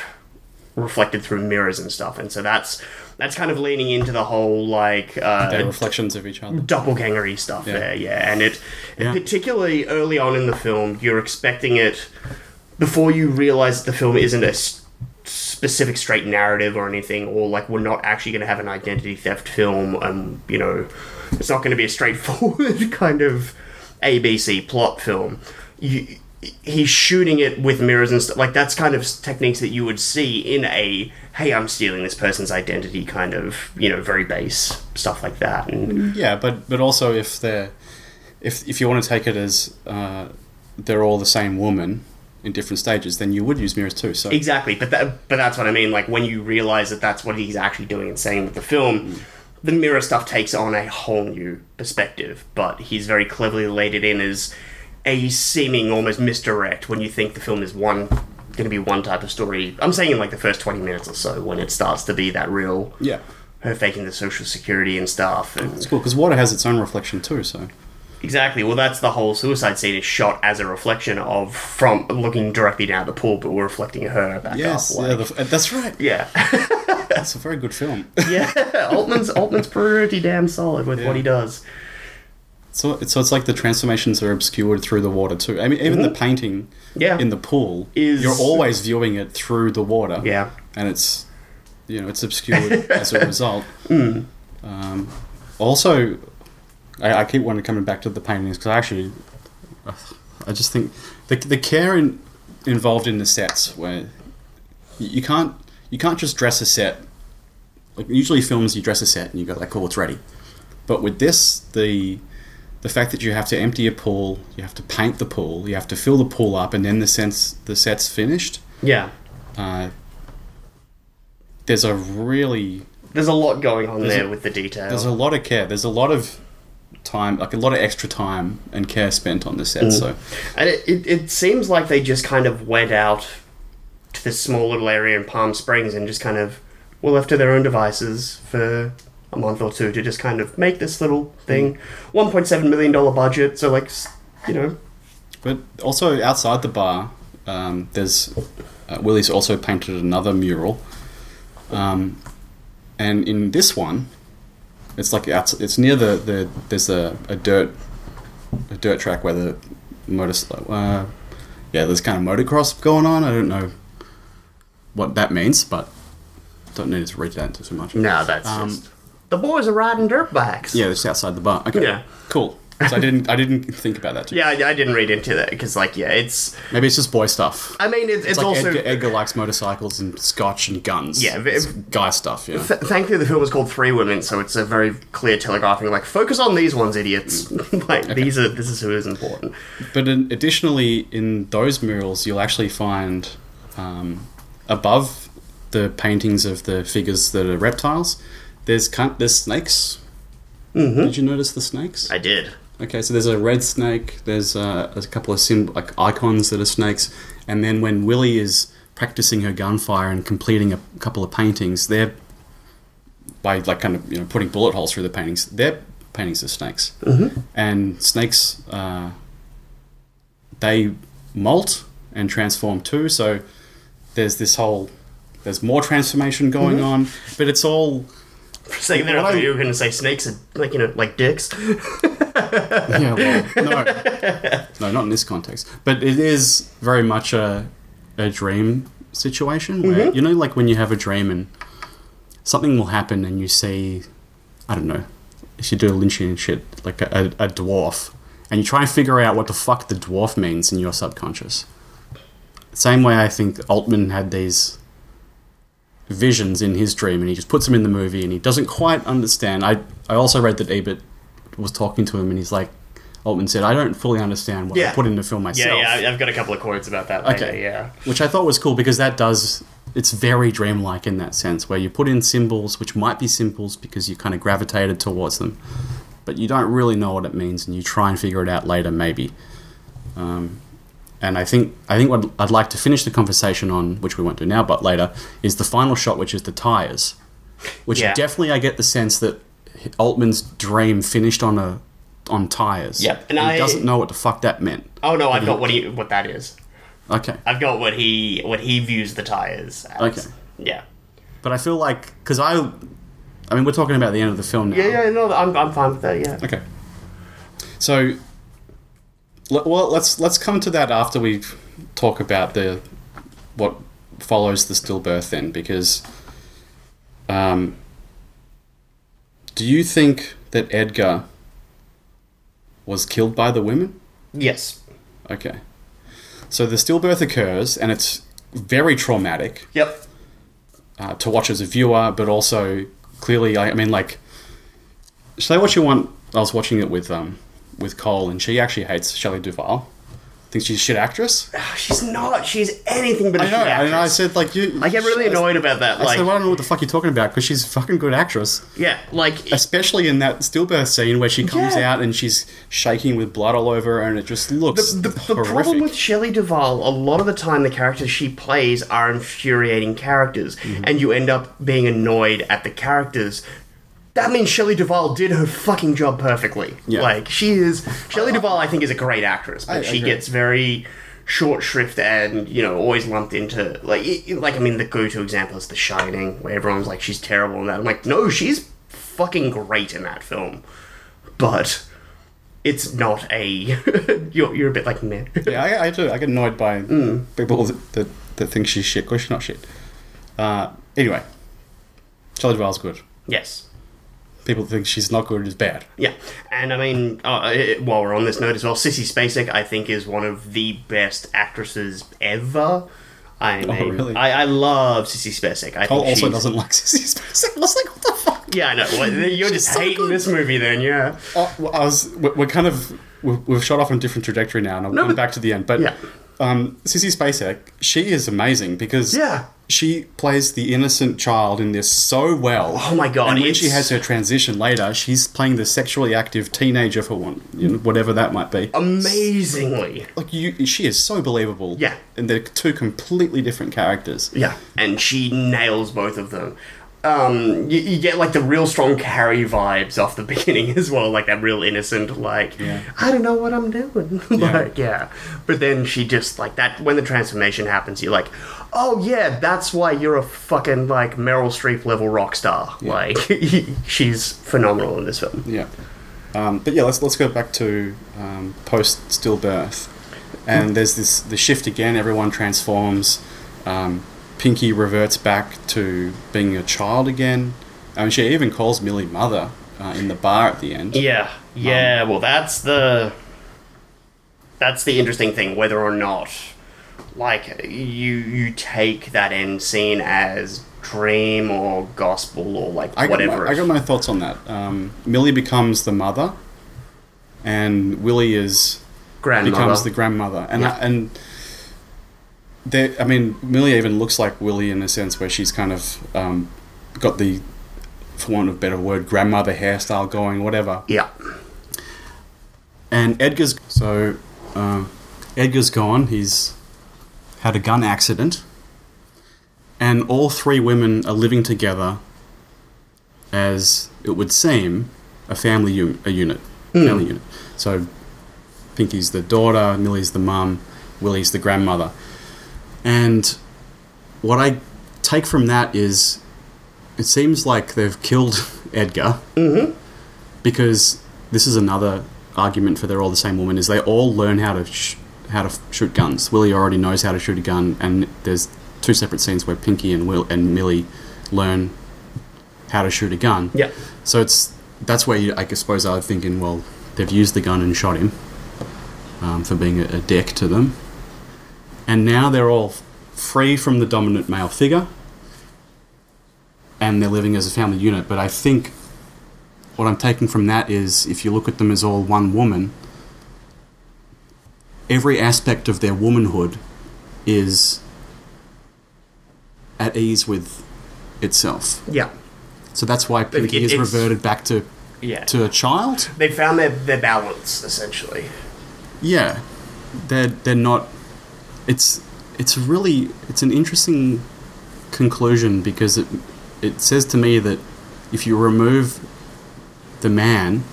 reflected through mirrors and stuff, and so that's that's kind of leaning into the whole like uh, they're reflections of each other. doppelgangery stuff Yeah. there, yeah. And it, Yeah. particularly early on in the film, you're expecting it before you realize the film isn't a specific straight narrative or anything, or like we're not actually going to have an identity theft film, and you know, it's not going to be a straightforward (laughs) kind of ABC plot film. You, he's shooting it with mirrors and stuff like that's kind of techniques that you would see in a hey i'm stealing this person's identity kind of you know very base stuff like that and Yeah, but but also if they're if if you want to take it as uh, they're all the same woman in different stages, then you would use mirrors too. So Exactly, but that, but that's what I mean. Like when you realize that that's what he's actually doing and saying with the film, mm. the mirror stuff takes on a whole new perspective. But he's very cleverly laid it in as a seeming almost misdirect when you think the film is one going to be one type of story. I'm saying in like the first twenty minutes or so when it starts to be that real yeah, her faking the social security and stuff. And it's cool because water has its own reflection too. So Exactly. Well, that's the whole suicide scene is shot as a reflection of from looking directly down at the pool, but we're reflecting her back yes, up. yeah, Like, the, that's right. yeah. (laughs) That's a very good film. yeah, (laughs) Altman's Altman's pretty damn solid with what he does. So, so it's like the transformations are obscured through the water too. I mean, even the painting Mm-hmm. Yeah. in the pool, Is- you're always viewing it through the water. Yeah. and it's you know it's obscured as a (laughs) result. Mm. Um, also, I, I keep wanting coming back to the paintings because I actually, I just think the the care in, involved in the sets where you, you can't you can't just dress a set. Like usually films, you dress a set and you go like, "Cool, it's ready." But with this, the the fact that you have to empty a pool, you have to paint the pool, you have to fill the pool up, and then the sense the set's finished. Yeah. Uh, there's a really There's a lot going on there a- with the detail. there's a lot of care. There's a lot of time, like a lot of extra time and care spent on the set. Mm. So And it, it, it seems like they just kind of went out to this small little area in Palm Springs and just kind of were left to their own devices for a month or two to just kind of make this little thing. $1.7 million budget, so like, you know. But also outside the bar, um, there's uh, Willie's also painted another mural, um, and in this one, it's like outs- it's near the, the there's a, a dirt a dirt track where the motor uh, yeah there's kind of motocross going on. I don't know what that means, but don't need to read that into too much. No, that's Um, just. The boys are riding dirt bikes. Yeah, it's outside the bar. Okay, Yeah. cool. So I didn't I didn't think about that. Too. Yeah, I, I didn't read into that because, like, yeah, it's. Maybe it's just boy stuff. I mean, it's, it's, It's like also. Edgar, Edgar likes motorcycles and scotch and guns. Yeah, it's guy stuff. Yeah, Th- thankfully, the film was called Three Women, so it's a very clear telegraphing. Like, focus on these ones, idiots. (laughs) like, these are this is who is important. but in, additionally, in those murals, you'll actually find um, above the paintings of the figures that are reptiles. There's there's snakes. Mm-hmm. Did you notice the snakes? I did. Okay, so there's a red snake. There's, uh, a couple of sim- like icons that are snakes, and then when Willie is practicing her gunfire and completing a couple of paintings, they're by like kind of you know putting bullet holes through the paintings. Their paintings are snakes, mm-hmm. and snakes uh, they molt and transform too. So there's this whole there's more transformation going on, but it's all For a second there, I What thought you were going to say snakes are like you know like dicks. (laughs) yeah, well, no, (laughs) no, not in this context. But it is very much a a dream situation where mm-hmm. you know, like when you have a dream and something will happen, and you see, I don't know, if you do a Lynchian shit, like a, a, a dwarf, and you try and figure out what the fuck the dwarf means in your subconscious. Same way, I think Altman had these visions in his dream, and he just puts them in the movie, and he doesn't quite understand. I I also read that Ebert was talking to him, and he's like, Altman said, I don't fully understand what I put in the film myself. Yeah, yeah, I've got a couple of quotes about that. Later, Okay. yeah. Which I thought was cool because that does. It's very dreamlike in that sense, where you put in symbols, which might be symbols because you kind of gravitated towards them, but you don't really know what it means, and you try and figure it out later, maybe. Um, and I think I think what I'd like to finish the conversation on, which we won't do now, but later, is the final shot, which is the tires, which Yeah. definitely I get the sense that Altman's dream finished on a on tires. Yep, and, and he I- doesn't know what the fuck that meant. Oh no, I've got what he what that is. Okay. I've got what he what he views the tires. As. Okay. Yeah. But I feel like because I, I mean, we're talking about the end of the film now. Yeah, yeah, no, I'm, I'm fine with that. Yeah. Okay. So, well, let's let's come to that after we talk about the what follows the stillbirth then, because, um, do you think that Edgar was killed by the women? Yes. Okay. So the stillbirth occurs, and it's very traumatic Yep. uh, to watch as a viewer, but also clearly, I, I mean, like, say what you want. I was watching it with um with Cole, and she actually hates Shelley Duvall. Thinks she's a shit actress. She's not. She's anything but a I know, shit I actress. said like you. I get really annoyed about that. I Like, said, well, I don't know what the fuck you're talking about because she's a fucking good actress, yeah, like especially in that stillbirth scene where she comes Yeah. out and she's shaking with blood all over, her and it just looks the, the, horrific. problem with Shelley Duvall, a lot of the time the characters she plays are infuriating characters, Mm-hmm. and you end up being annoyed at the characters. That means Shelley Duvall did her fucking job perfectly. Yeah. Like she is Shelley Duvall, I think, is a great actress, but I she agree. gets very short shrift and you know always lumped into like it- like I mean the go-to example is The Shining, where everyone's like she's terrible in that. I'm like, no, she's fucking great in that film, but. It's not a. (laughs) you're, you're a bit like me. Yeah, I, I do. I get annoyed by Mm. people that, that, that think she's shit because she's not shit. Uh, anyway, Shelley Duvall's good. Yes. People think she's not good is bad. Yeah, and I mean, uh, it- while we're on this note as well, Sissy Spacek I think is one of the best actresses ever. I mean, Oh, really? I, I love Sissy Spacek. I Cole think also she's- doesn't like Sissy Spacek. I was like, what the fuck? Yeah, I know. Well, you're just so hating good. this movie, then, yeah. Oh, well, I was. We're kind of. We've we've shot off on a different trajectory now, and I'll No, come but- back to the end. But Yeah. um, Sissy Spacek, she is amazing because Yeah. She plays the innocent child in this so well. Oh my God, And when she has her transition later, she's playing the sexually active teenager for one, you know, whatever that might be. Amazingly. Like you, she is so believable. Yeah. and they're two completely different characters. Yeah, and she nails both of them. Um, you, you get like the real strong Carrie vibes off the (laughs) beginning as well, like that real innocent, like Yeah. I don't know what I'm doing, (laughs) like yeah. But then she just like that when the transformation happens, you're like, oh yeah, that's why you're a fucking like Meryl Streep level rock star. Like (laughs) she's phenomenal in this film. Yeah. Um, but yeah, let's let's go back to um, post stillbirth, and there's this the shift again. Everyone transforms. Um, Pinky reverts back to being a child again. I mean, she even calls Millie mother uh, in the bar at the end. Yeah, yeah. well, that's the that's the interesting thing, whether or not like you you take that end scene as dream or gospel or like I got, whatever. my, I got my thoughts on that. Um, Millie becomes the mother, and Willie is grandmother. becomes the grandmother, and Yeah. I, and. I mean, Millie even looks like Willie in a sense where she's kind of um, got the, for want of a better word, grandmother hairstyle going, whatever. yeah, And Edgar's so uh, Edgar's gone. He's had a gun accident, and all three women are living together as it would seem a family u- a unit, family unit. So Pinky's the daughter, Millie's the mum, Willie's the grandmother, and what I take from that is it seems like they've killed (laughs) Edgar because this is another argument for they're all the same woman is they all learn how to sh- how to f- shoot guns. Willie already knows how to shoot a gun, and there's two separate scenes where Pinky and Will and Millie learn how to shoot a gun. yeah, So it's that's where you, I suppose I'm thinking, well, they've used the gun and shot him um, for being a, a dick to them, and now they're all free from the dominant male figure, and they're living as a family unit. But I think what I'm taking from that is, if you look at them as all one woman, every aspect of their womanhood is at ease with itself. yeah, So that's why Pinky is reverted back to yeah. to a child. they found their their balance essentially. Yeah, they're they're not. It's it's really it's an interesting conclusion because it it says to me that if you remove the man,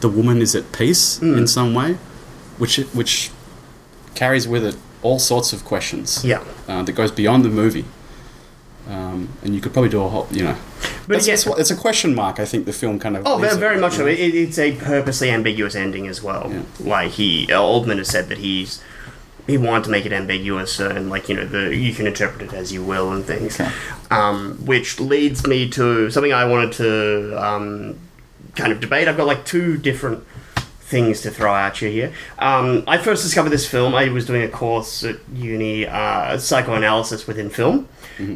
the woman is at peace in some way, which which carries with it all sorts of questions. Yeah. uh, that goes beyond the movie. Um, and you could probably do a whole, you know, But it's, what- it's a question mark. I think the film kind of. Oh, very, it, much so. It, it's a purposely ambiguous ending as well. Yeah. Like he, uh, Altman has said that he's he wanted to make it ambiguous and like you know the you can interpret it as you will and things. Okay. Um, which leads me to something I wanted to um, kind of debate. I've got like two different things to throw at you here. Um, I first discovered this film. I was doing a course at uni, uh, psychoanalysis within film,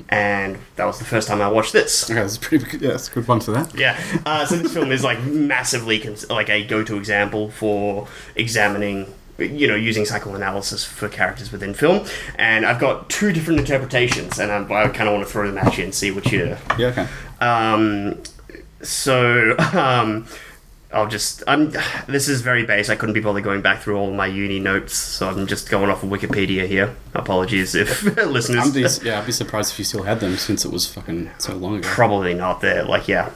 and that was the first time I watched this. Okay, that's a pretty good. Yeah, that's a good one for that. Yeah. Uh, so this film is like massively cons- like a go-to example for examining, you know, using psychoanalysis for characters within film. And I've got two different interpretations, and I'm, I kind of want to throw them at you and see what you. Yeah, okay. Um, so um, I'll just. I'm. This is very base. I couldn't be bothered going back through all my uni notes, so I'm just going off of Wikipedia here. Apologies if (laughs) listeners. I'm be, yeah, I'd be surprised if you still had them since it was fucking so long ago. Probably not there. Like, yeah.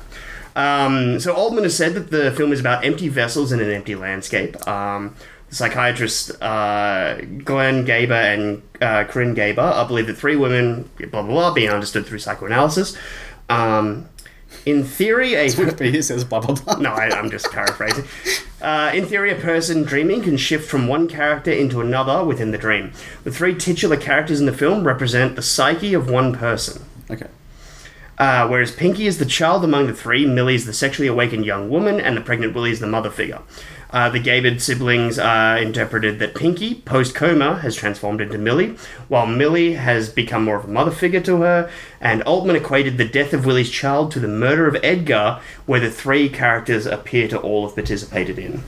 Um, so Altman has said that the film is about empty vessels in an empty landscape. Um, psychiatrists uh, Glen Gabbard and uh, Krin Gabbard uh, believe that three women, blah blah blah, being understood through psychoanalysis. Um, in theory, a Wikipedia says blah blah blah. no, I, I'm just paraphrasing. Uh, in theory, a person dreaming can shift from one character into another within the dream. The three titular characters in the film represent the psyche of one person. Okay. Uh, whereas Pinky is the child among the three, Millie is the sexually awakened young woman, and the pregnant Willie is the mother figure. Uh, the Gabbard siblings uh, interpreted that Pinky, post coma, has transformed into Millie, while Millie has become more of a mother figure to her. And Altman equated the death of Willie's child to the murder of Edgar, where the three characters appear to all have participated in.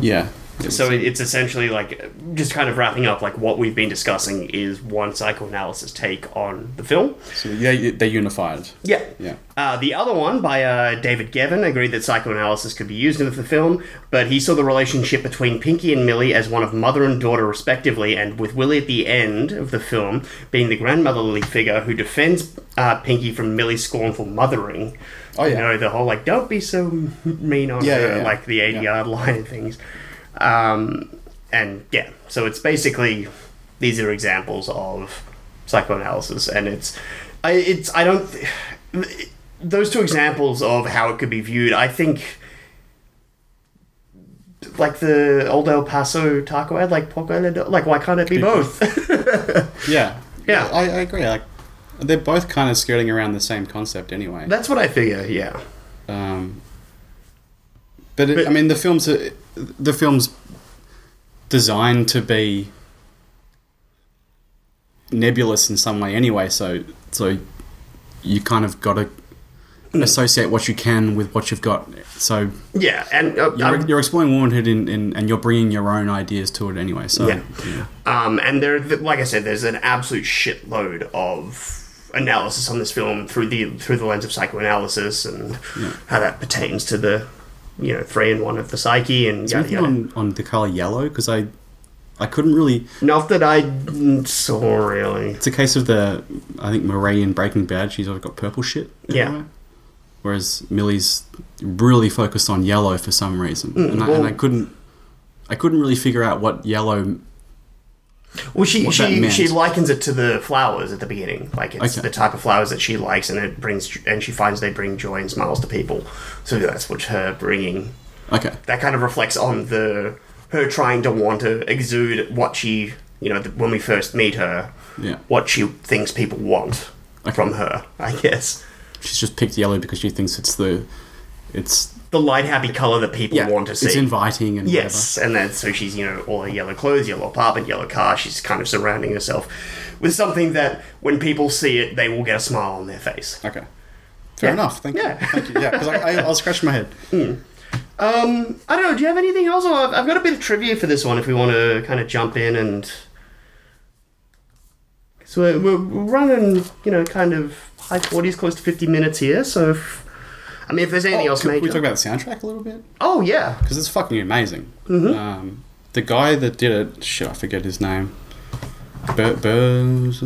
Yeah. So it- it's essentially like just kind of wrapping up like what we've been discussing is one psychoanalysis take on the film. So yeah, they unified. Yeah. Yeah. Uh, the other one by uh, David Greven agreed that psychoanalysis could be used in the film, but he saw the relationship between Pinky and Millie as one of mother and daughter, respectively, and with Willie at the end of the film being the grandmotherly figure who defends uh, Pinky from Millie's scornful mothering. Oh, yeah. You know, the whole like, don't be so mean on Yeah, her, yeah, yeah. like the 80 Yeah. yard (laughs) line and things. Um, and yeah, so it's basically these are examples of psychoanalysis, and it's I it's I don't those two examples of how it could be viewed. I think like the old El Paso taco ad, like Poco like why can't it be both? (laughs) Yeah. Yeah. I, I agree. Like they're both kind of skirting around the same concept anyway. That's what I figure. Yeah, Um, but, it, But- I mean, the film's a, the film's designed to be nebulous in some way anyway. So so you kind of got to associate what you can with what you've got. So yeah, and uh, you're, I'm- you're exploring womanhood in, in, and you're bringing your own ideas to it anyway. So Yeah. Um, and there, like I said, there's an absolute shitload of analysis on this film through the through the lens of psychoanalysis and how that pertains to the you know three and one of the psyche and Is yada yada. on, on the color yellow? Because I I couldn't really. Not that I mm, saw really. It's a case of the I think Marie in Breaking Bad. She's always got purple shit. Yeah. Whereas Millie's really focused on yellow for some reason, and, I, and I couldn't. I couldn't really figure out what yellow. Well, she she she likens it to the flowers at the beginning, like it's Okay. the type of flowers that she likes, and it brings and she finds they bring joy and smiles to people. So that's what her bringing Okay. that kind of reflects on the her trying to want to exude what she you know when we first meet her Yeah. what she thinks people want Okay. from her i guess She's just picked yellow because she thinks it's the. It's the light happy color that people want to see It's inviting and yes and then so she's you know all her yellow clothes yellow apartment yellow car she's kind of surrounding herself with something that when people see it they will get a smile on their face. Okay. Fair enough. Thank Yeah. you. Thank you. Yeah, because I, I, I was scratching my head. (laughs) um i don't know do you have anything else Oh, I've, I've got a bit of trivia for this one if we want to kind of jump in and so we're, we're running you know kind of high 40s close to 50 minutes here so if, i mean if there's anything Oh, else could major can we talk about the soundtrack a little bit? oh yeah because it's fucking amazing. Mm-hmm. Um, the guy that did it, shit, I forget his name. Burns.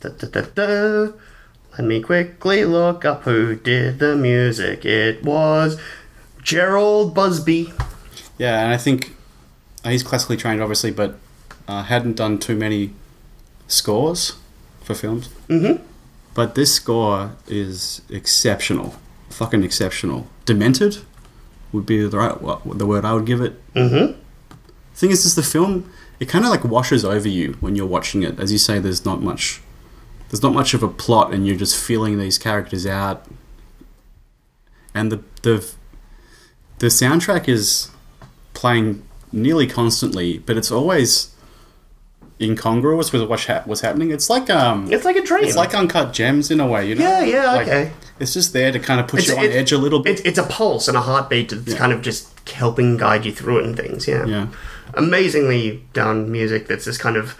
Da, da, da, da. Let me quickly look up who did the music. It was Gerald Busby. Yeah, and I think uh, he's classically trained, obviously, but uh, hadn't done too many scores for films. Mm-hmm. But this score is exceptional, fucking exceptional. Demented would be the right the word I would give it. Mm-hmm. thing is, is the film it kind of like washes over you when you're watching it. As you say, there's not much, there's not much of a plot, and you're just feeling these characters out. And the the the soundtrack is playing nearly constantly, but it's always incongruous with what's, ha- what's happening. It's like um, It's like a dream. it's like uncut gems in a way, you know. Yeah, yeah, Like, okay. It's just there to kind of put It's- you on edge a little bit. It's, it's a pulse and a heartbeat that's kind of just helping guide you through it and things. Yeah. yeah. Amazingly done music that's just kind of.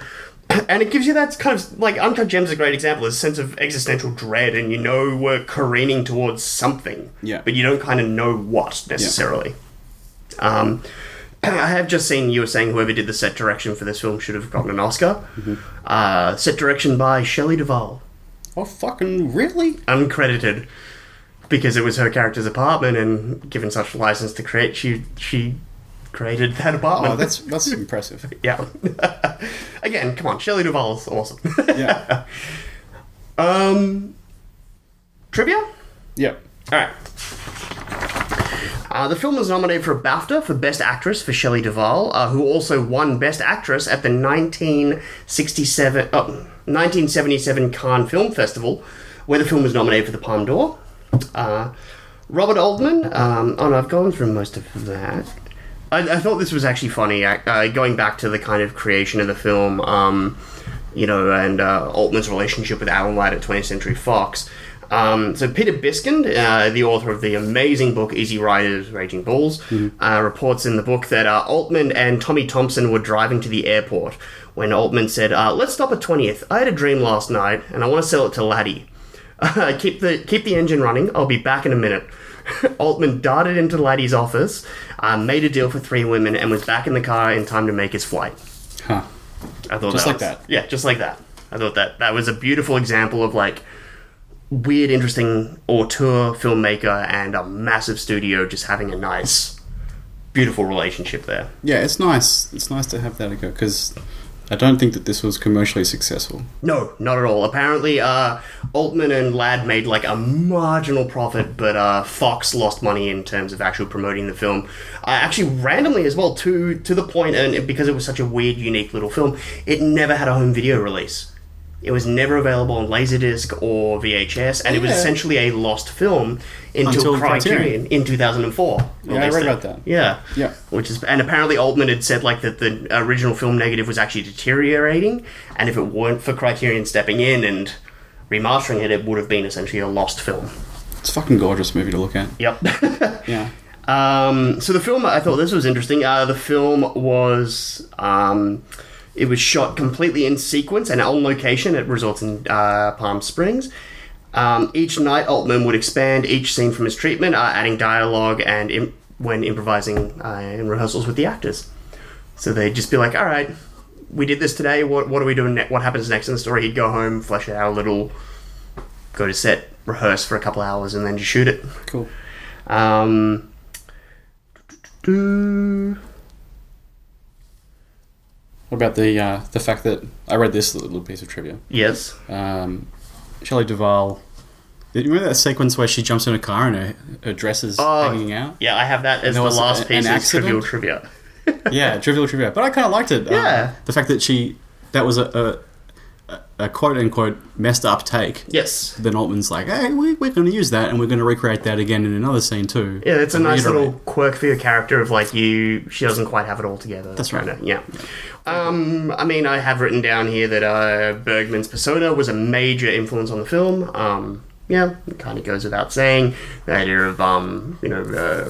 (clears throat) And it gives you that kind of like Uncut Gems is a great example. A sense of existential dread, and you know we're careening towards something, Yeah. but you don't kind of know what necessarily. Um, I have just seen you were saying whoever did the set direction for this film should have gotten an Oscar. Mm-hmm. Uh, set direction by Shelley Duvall, Oh fucking really? uncredited, because it was her character's apartment, and given such license to create, she she created that apartment. Oh, that's that's impressive. (laughs) yeah. (laughs) Again, come on, Shelley Duvall's awesome. Yeah. (laughs) um, trivia. Yep. All right. Uh, the film was nominated for a BAFTA for Best Actress for Shelley Duvall, uh, who also won Best Actress at the 1967, oh, 1977 Cannes Film Festival, where the film was nominated for the Palme d'Or. Uh, Robert Altman. Um, oh no, I've gone through most of that. I, I thought this was actually funny. Uh, going back to the kind of creation of the film, um, you know, and uh, Altman's relationship with Alan Ladd at 20th Century Fox. Um, so Peter Biskind, uh, the author of the amazing book Easy Riders, Raging Bulls, uh, reports in the book that uh, Altman and Tommy Thompson were driving to the airport when Altman said, uh, "Let's stop at 20th. I had a dream last night, and I want to sell it to Laddie. (laughs) keep the keep the engine running. I'll be back in a minute." (laughs) Altman darted into Laddie's office, uh, made a deal for three women, and was back in the car in time to make his flight. Huh. I thought Just that like was- that. Yeah, just like that. I thought that that was a beautiful example of like weird, interesting auteur filmmaker and a massive studio just having a nice, beautiful relationship there. Yeah, it's nice. It's nice to have that go because I don't think that this was commercially successful. No, not at all. Apparently, uh, Altman and Ladd made like a marginal profit, but uh, Fox lost money in terms of actually promoting the film. Uh, actually, randomly as well, to to the point, and because it was such a weird, unique little film, it never had a home video release. It was never available on Laserdisc or VHS, and it was Yeah. essentially a lost film until, Until Criterion, Criterion. in 2004. Yeah, I released read it. about that. Yeah, Yeah. which is and apparently Altman had said like that the original film negative was actually deteriorating, and if it weren't for Criterion stepping in and remastering it, it would have been essentially a lost film. It's a fucking gorgeous movie to look at. Yep. (laughs) Yeah. Um, so the film, I thought this was interesting. Uh, the film was um, it was shot completely in sequence and on location at resorts in uh, Palm Springs. Um, each night, Altman would expand each scene from his treatment, uh, adding dialogue and im- when improvising uh, in rehearsals with the actors. So they'd just be like, "All right, we did this today. What what are we doing? Ne- what happens next in the story?" He'd go home, flesh it out a little, go to set, rehearse for a couple hours, and then just shoot it. Cool. Um, do- What about the uh, the fact that I read this little piece of trivia? yes. Um, Shelley Duvall. You remember that sequence where she jumps in a car and her, her dress is Oh. hanging out? Yeah, I have that as the last a- piece of trivial trivia. Yeah, trivial trivia. But I kind of liked it. Uh, (laughs) Yeah. the fact that she that was a, a, a quote unquote messed up take. Yes. Then Altman's like, hey, we, we're going to use that and we're going to recreate that again in another scene too. Yeah, it's a nice reiterate. little quirk for your character of like you. She doesn't quite have it all together. That's right. Yeah. Um, I mean, I have written down here that uh, Bergman's persona was a major influence on the film. Um, yeah, it kind of goes without saying. The idea of um, you know, uh,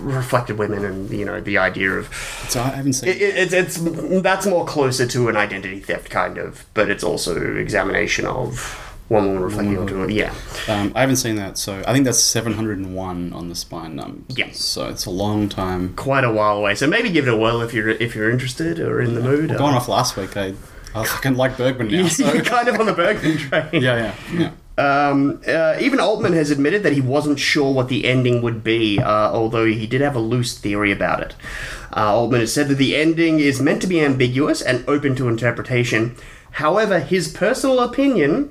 reflected women and you know the idea of So I haven't seen It, it, it's it's that's more closer to an identity theft kind of, but it's also examination of one woman reflecting onto it. Yeah, Um, I haven't seen that, so I think that's 701 on the spine number. Yeah. So it's a long time. quite a while away. So maybe give it a whirl if you're if you're interested or in the mood. Going off last week, I, I fucking like Bergman now. (laughs) So. You're kind of on the Bergman train. (laughs) yeah, yeah, yeah. Um, uh, even Altman has admitted that he wasn't sure what the ending would be, uh, although he did have a loose theory about it. Uh, Altman has said that the ending is meant to be ambiguous and open to interpretation. However, his personal opinion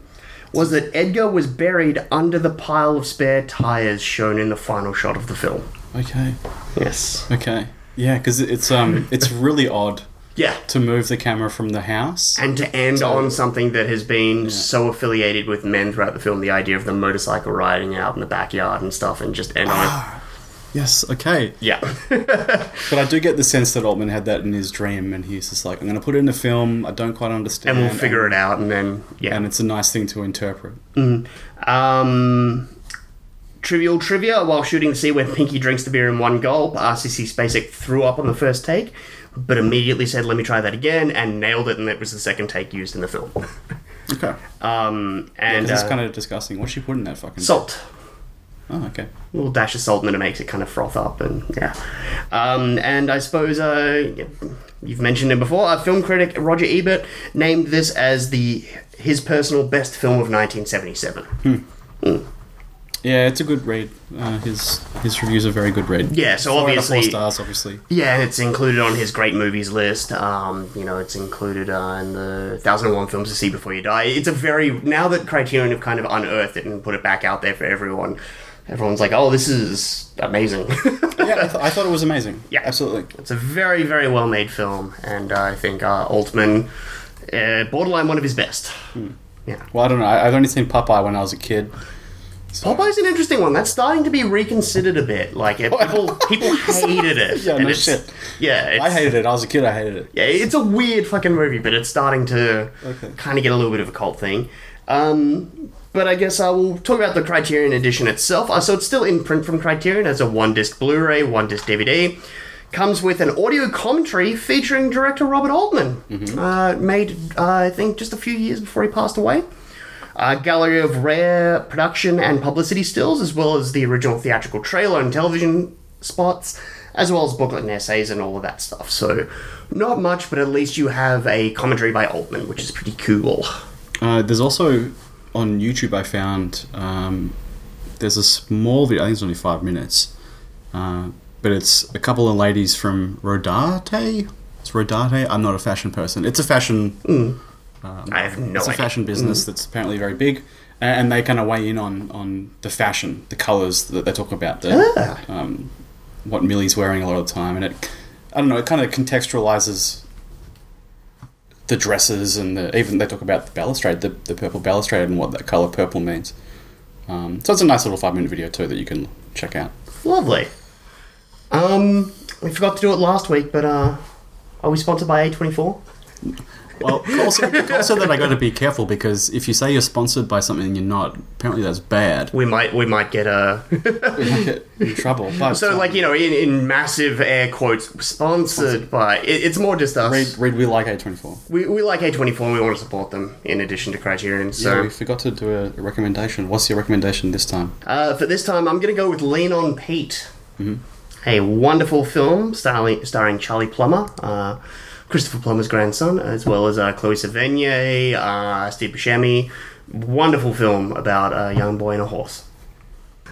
was that Edgar was buried under the pile of spare tires shown in the final shot of the film. Okay, Yes. okay. Yeah, because it's um, it's really odd Yeah. to move the camera from the house. And to end So- on something that has been so affiliated with men throughout the film, the idea of the motorcycle riding out in the backyard and stuff, and just end on it. Yes, okay. Yeah. (laughs) But I do get the sense that Altman had that in his dream, and he's just like, I'm going to put it in a film. I don't quite understand. and we'll figure it out, and then yeah. And it's a nice thing to interpret. Um, trivial trivia: While shooting the scene where Pinky drinks the beer in one gulp, Sissy Spacek threw up on the first take, but immediately said, "Let me try that again," and nailed it, and it was the second take used in the film. (laughs) Okay. Um, and it's uh, kind of disgusting. What's she put in that fucking salt. Oh, okay. A little dash of salt, and then it makes it kind of froth up, and yeah. Um, and I suppose uh, you've mentioned him before. Uh, film critic Roger Ebert named this as the his personal best film of 1977. Yeah, it's a good read. Uh, his his reviews are very good read. Yeah, so Four obviously, four stars, obviously. yeah, it's included on his great movies list. Um, you know, it's included uh, in the thousand and one films to see before you die. It's a very now that Criterion have kind of unearthed it and put it back out there for everyone. Everyone's like, "Oh, this is amazing." (laughs) yeah, I, th- I thought it was amazing. Yeah. absolutely. It's a very, very well made film, and uh, I think uh, Altman, uh, borderline one of his best. Yeah. Well, I don't know. I, I've only seen Popeye when I was a kid, Popeye's an interesting one. That's starting to be reconsidered a bit. Like it, people, people (laughs) hated it. Yeah, and no it's, shit. Yeah, it's, I hated it. I was a kid. I hated it. Yeah, it's a weird fucking movie, but it's starting to Okay. kind of get a little bit of a cult thing. Um, but I guess I will talk about the Criterion edition itself. Uh, so it's still in print from Criterion as a one disc Blu ray, one disc DVD. Comes with an audio commentary featuring director Robert Altman, uh, made, uh, I think, just a few years before he passed away. A gallery of rare production and publicity stills, as well as the original theatrical trailer and television spots, as well as booklet and essays and all of that stuff. So, not much, but at least you have a commentary by Altman, which is pretty cool. Uh, there's also on YouTube. I found um, there's a small video. I think it's only five minutes, uh, but it's a couple of ladies from Rodarte. It's Rodarte. I'm not a fashion person. It's a fashion. I have no it's a fashion business that's apparently very big, and they kind of weigh in on on the fashion, the colors that they talk about, the Ah. um, what Millie's wearing a lot of the time, and it. I don't know. It kind of contextualizes the dresses and the, even they talk about the balustrade, the, the purple balustrade, and what that color purple means. Um, so it's a nice little five minute video too that you can check out. Lovely. Um, we forgot to do it last week, but uh, are we sponsored by A24? Well, also, also that I got to be careful because if you say you're sponsored by something and you're not, apparently that's bad. We might, we might get a. We might get in trouble. (laughs) But so, like you know, in, in massive air quotes, sponsored by. It, it's more just us. read, read we like A24. We, we like A24 and we want to support them in addition to Criterion. So So we forgot to do a, a recommendation. What's your recommendation this time? uh, for this time, I'm going to go with Lean on Pete. A wonderful film starring, starring Charlie Plummer, uh, Christopher Plummer's grandson, as well as uh, Chloe Sevigny, uh, Steve Buscemi. Wonderful film about a young boy and a horse.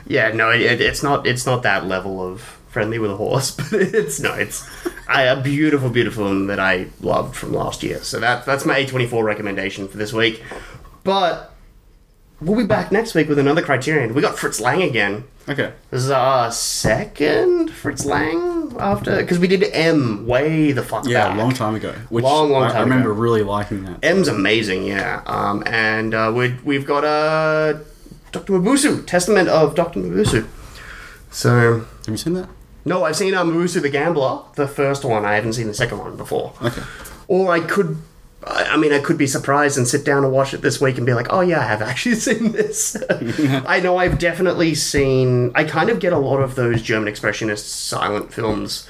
Yeah, no, it, it, it's not. It's not that level of friendly with a horse, (laughs) but it's no, it's a, a beautiful, beautiful film that I loved from last year. So that that's my A24 recommendation for this week. But we'll be back next week with another Criterion. We got Fritz Lang again. Okay. This is our second Fritz Lang after because we did M way the fuck Yeah, back. a long time ago. Which Long, long I, I remember ago. really liking that. M's amazing, yeah. Um, and uh, we we've got uh, Dr. Mabuse, Testament of Dr. Mabuse. So Have you seen that? no, I've seen uh, Mabuse the Gambler, the first one. I haven't seen the second one before. Okay. Or I could, I mean, I could be surprised and sit down and watch it this week and be like, oh yeah, I have (laughs) actually seen this. (laughs) I know I've definitely seen. I kind of get a lot of those German expressionist silent films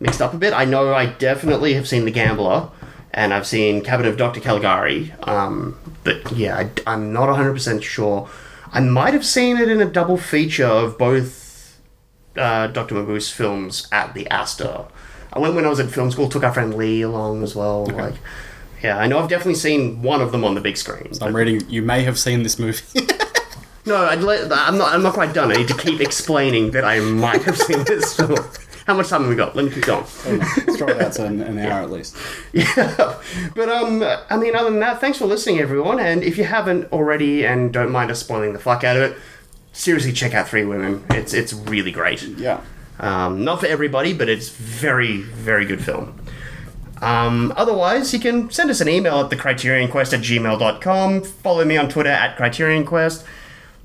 mixed up a bit. I know I definitely have seen The Gambler. And I've seen Cabin of Dr. Caligari, um, but yeah, I, am not 100% sure. I might have seen it in a double feature of both uh, Dr. Maboose films at the Astor. I went when I was at film school, took our friend Lee along as well. Like, yeah, I know I've definitely seen one of them on the big screen. I'm reading. You may have seen this movie. (laughs) No, I'd let, I'm not. I'm not quite done. I need to keep explaining that I might have seen this (laughs) film. How much time have we got? Let me keep going. Let's it to an, an hour at least. (laughs) Yeah, but um, I mean, other than that, thanks for listening, everyone. And if you haven't already, and don't mind us spoiling the fuck out of it, seriously, check out Three Women. It's it's really great. Yeah. Um, not for everybody, but it's very, very good film. Um, otherwise, you can send us an email at thecriterionquest at gmail.com. Follow me on Twitter at CriterionQuest.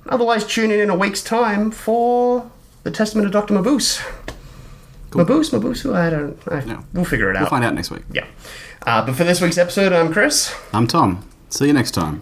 Otherwise, tune in in a week's time for the Testament of Dr. Maboose. Mabuse, Maboose, I don't. I, No. We'll figure it out. We'll find out next week. Yeah. Uh, but for this week's episode, I'm Chris. I'm Tom. See you next time.